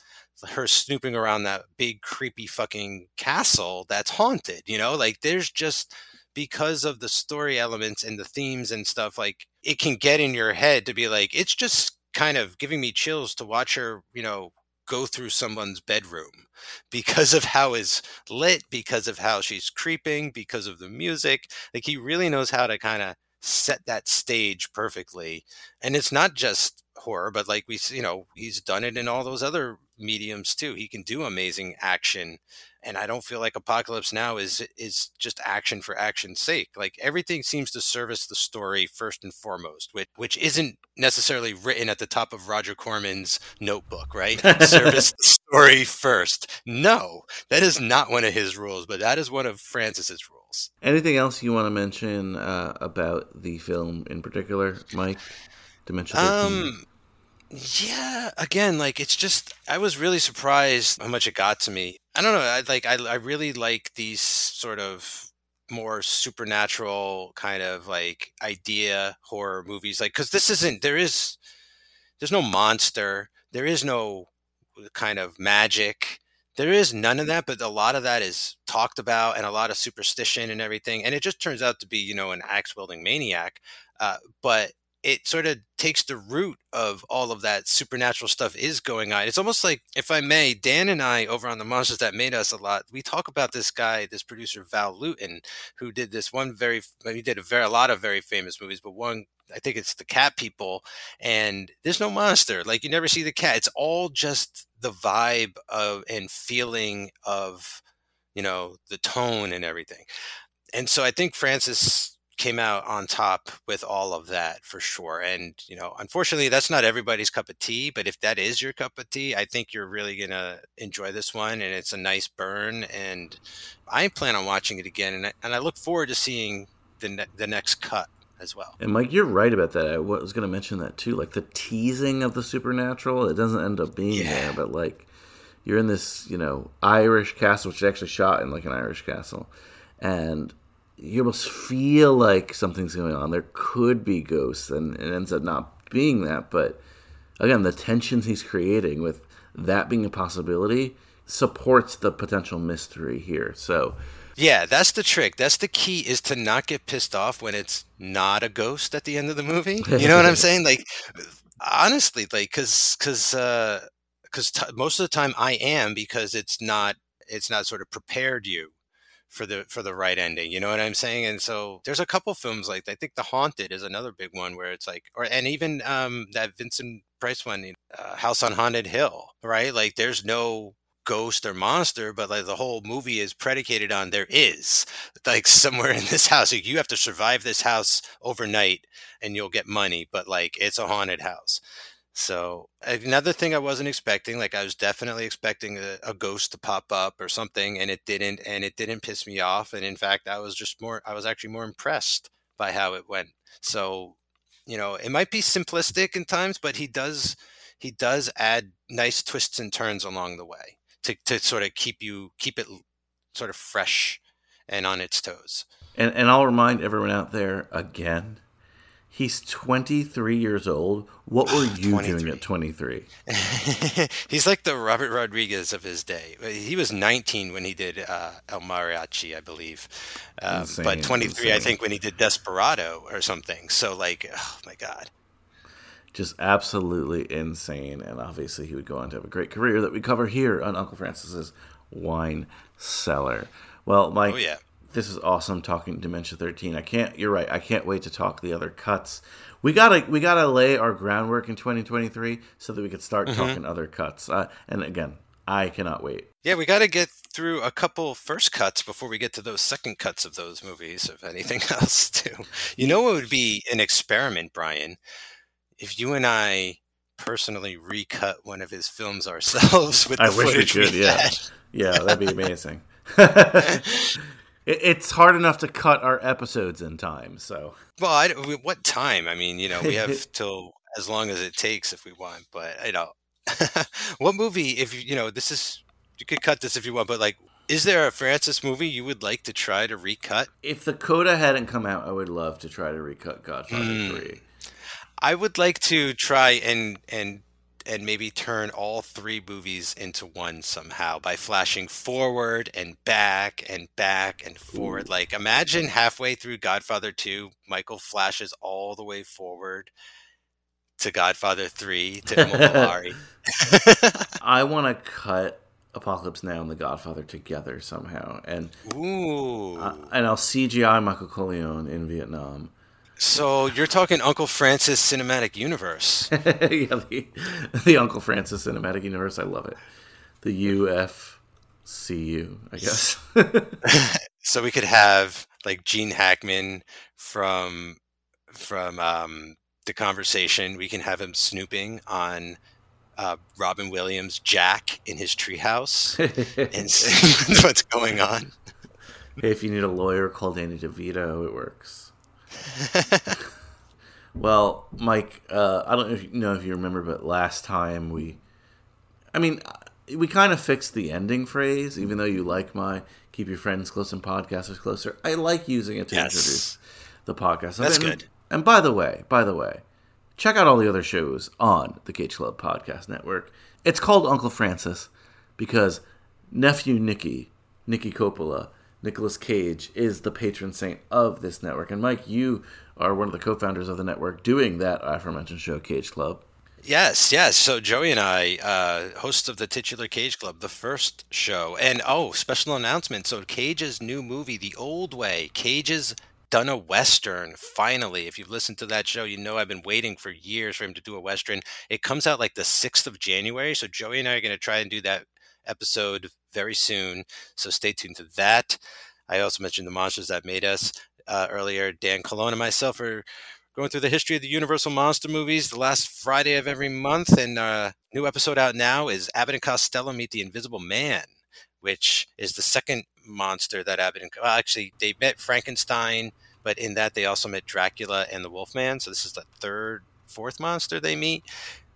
her snooping around that big creepy fucking castle that's haunted you know like there's just because of the story elements and the themes and stuff like it can get in your head to be like it's just kind of giving me chills to watch her you know go through someone's bedroom *laughs* because of how it's lit because of how she's creeping because of the music like he really knows how to kind of set that stage perfectly and it's not just horror but like we you know he's done it in all those other mediums too. He can do amazing action, and I don't feel like Apocalypse Now is is just action for action's sake. Like everything seems to service the story first and foremost, which which isn't necessarily written at the top of Roger Corman's notebook, right? *laughs* service the story first. No, that is not one of his rules, but that is one of Francis's rules. Anything else you want to mention uh, about the film in particular, Mike? Dementia 13? Um, yeah, again, like it's just I was really surprised how much it got to me. I don't know, I like I I really like these sort of more supernatural kind of like idea horror movies like cuz this isn't there is there's no monster, there is no kind of magic. There is none of that, but a lot of that is talked about and a lot of superstition and everything. And it just turns out to be, you know, an axe wielding maniac. Uh, but it sort of takes the root of all of that supernatural stuff is going on. It's almost like, if I may, Dan and I over on the Monsters That Made Us a lot, we talk about this guy, this producer Val Lewton, who did this one very, he did a very a lot of very famous movies, but one I think it's the Cat People, and there's no monster. Like you never see the cat. It's all just the vibe of and feeling of you know, the tone and everything. And so I think Francis came out on top with all of that for sure. And, you know, unfortunately, that's not everybody's cup of tea, but if that is your cup of tea, I think you're really going to enjoy this one. And it's a nice burn. And I plan on watching it again. And I, and I look forward to seeing the, ne- the next cut as well. And Mike, you're right about that. I was going to mention that too. Like the teasing of the supernatural, it doesn't end up being yeah. there, but like you're in this, you know, Irish castle, which is actually shot in like an Irish castle. And you almost feel like something's going on. There could be ghosts, and it ends up not being that. But again, the tensions he's creating with that being a possibility supports the potential mystery here. So, yeah, that's the trick. That's the key is to not get pissed off when it's not a ghost at the end of the movie. *laughs* You know what I'm saying? Like, honestly, like, cause, cause, uh, cause t- most of the time I am because it's not, it's not sort of prepared you for the for the right ending. You know what I'm saying? And so there's a couple films like I think The Haunted is another big one where it's like, or and even um, that Vincent Price one, uh, House on Haunted Hill, right? Like there's no ghost or monster, but like the whole movie is predicated on there is like *laughs* somewhere in this house. Like, you have to survive this house overnight and you'll get money, but like it's a haunted house. So another thing I wasn't expecting, like I was definitely expecting a, a, ghost to pop up or something, and it didn't, and it didn't piss me off. And in fact, I was just more, I was actually more impressed by how it went. So, you know, it might be simplistic in times, but he does, he does add nice twists and turns along the way to to sort of keep you keep it sort of fresh and on its toes. And and I'll remind everyone out there again He's 23 years old. What were *sighs* you doing at 23? *laughs* He's like the Robert Rodriguez of his day. He was 19 when he did uh, El Mariachi, I believe. Um, insane, but 23, insane. I think, when he did Desperado or something. So, like, oh my God. Just absolutely insane. And obviously, he would go on to have a great career that we cover here on Uncle Francis's Wine Cellar. Well, Mike, oh, yeah this is awesome talking Dementia 13. I can't you're right. I can't wait to talk the other cuts. We gotta we gotta lay our groundwork in 2023 so that we could start mm-hmm. talking other cuts. Uh, and again, I cannot wait. Yeah, we got to get through a couple first cuts before we get to those second cuts of those movies, if anything *laughs* else, too. You know, it would be an experiment, Brian, if you and I personally recut one of his films *laughs* ourselves with the I footage we could. We yeah, yeah, that'd be amazing. *laughs* it's hard enough to cut our episodes in time. So, well, I, what time? I mean, you know, we have *laughs* till as long as it takes if we want. But you know *laughs* what movie. If you, you know, this is you could cut this if you want. But like, is there a Francis movie you would like to try to recut? If the coda hadn't come out, I would love to try to recut Godfather mm. Three. I would like to try and and and maybe turn all three movies into one somehow by flashing forward and back and back and forward. Ooh. Like imagine halfway through Godfather 2, Michael flashes all the way forward to Godfather 3 to Immobiliare. *laughs* I want to cut Apocalypse Now and The Godfather together somehow. And Ooh. Uh, and I'll CGI Michael Corleone in Vietnam so you're talking Uncle Francis cinematic universe. *laughs* yeah, the, the, Uncle Francis cinematic universe. I love it. The UFCU, I guess. *laughs* *laughs* so we could have like Gene Hackman from from um, the conversation. We can have him snooping on uh, Robin Williams' Jack in his treehouse and see what's going on. Hey, if you need a lawyer, call Danny DeVito. It works. *laughs* well, Mike, uh, I don't know if you remember, but last time we, I mean, we kind of fixed the ending phrase, even though you like my "keep your friends close and podcasters closer." I like using it to yes. introduce the podcast. That's and, good. And by the way, by the way, check out all the other shows on the Cage Club Podcast Network. It's called Uncle Francis because nephew Nicky, Nicky Coppola, Nicolas Cage is the patron saint of this network. And Mike, you are one of the co-founders of the network doing that aforementioned show, Cage Club. Yes, yes. So Joey and I, uh, hosts of the titular Cage Club, the first show, and oh, special announcement. So Cage's new movie, The Old Way, Cage's done a western finally if you've listened to that show you know i've been waiting for years for him to do a western it comes out like the 6th of january so joey and i are going to try and do that episode very soon. So stay tuned to that. I also mentioned the monsters that made us uh, earlier. Dan Colon and myself are going through the history of the Universal Monster movies the last Friday of every month. And uh, new episode out now is Abbott and Costello Meet the Invisible Man, which is the second monster that Abbott and well, actually they met Frankenstein, but in that they also met Dracula and the Wolfman. So this is the third, fourth monster they meet.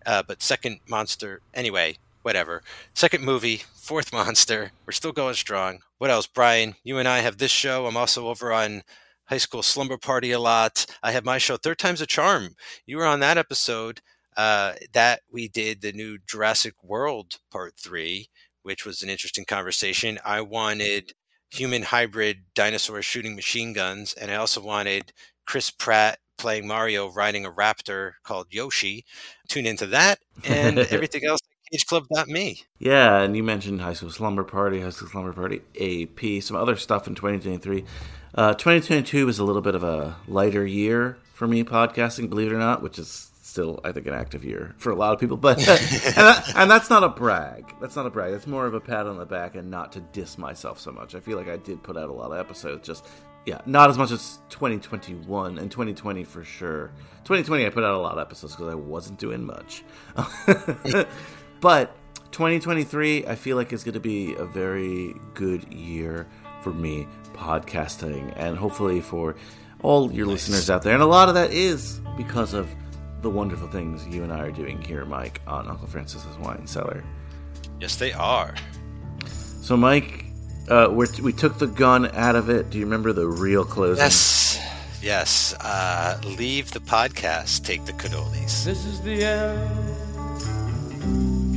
Uh, but second monster, anyway, whatever. Second movie, fourth *laughs* monster. We're still going strong. What else, Brian? You and I have this show. I'm also over on High School Slumber Party a lot. I have my show, Third Time's a Charm. You were on that episode uh, that we did the new Jurassic World Part 3, which was an interesting conversation. I wanted human hybrid dinosaurs shooting machine guns, and I also wanted Chris Pratt playing Mario riding a raptor called Yoshi. Tune into that and *laughs* everything else CageClub.me. Yeah, and you mentioned High School Slumber Party, High School Slumber Party AP, some other stuff in 2023. Uh, 2022 was a little bit of a lighter year for me podcasting, believe it or not, which is still, I think, an active year for a lot of people. But *laughs* and, that, and, that's not a brag. That's not a brag. That's more of a pat on the back and not to diss myself so much. I feel like I did put out a lot of episodes. Just yeah, not as much as 2021 and 2020 for sure. 2020, I put out a lot of episodes because I wasn't doing much. *laughs* but 2023, I feel like is going to be a very good year for me podcasting and hopefully for all your nice. listeners out there. And a lot of that is because of the wonderful things you and I are doing here, Mike, on Uncle Francis's Wine Cellar. Yes, they are. So, Mike, uh, we took the gun out of it. Do you remember the real closing? Yes. Yes. Uh, leave the podcast, take the cannolis. This is the end,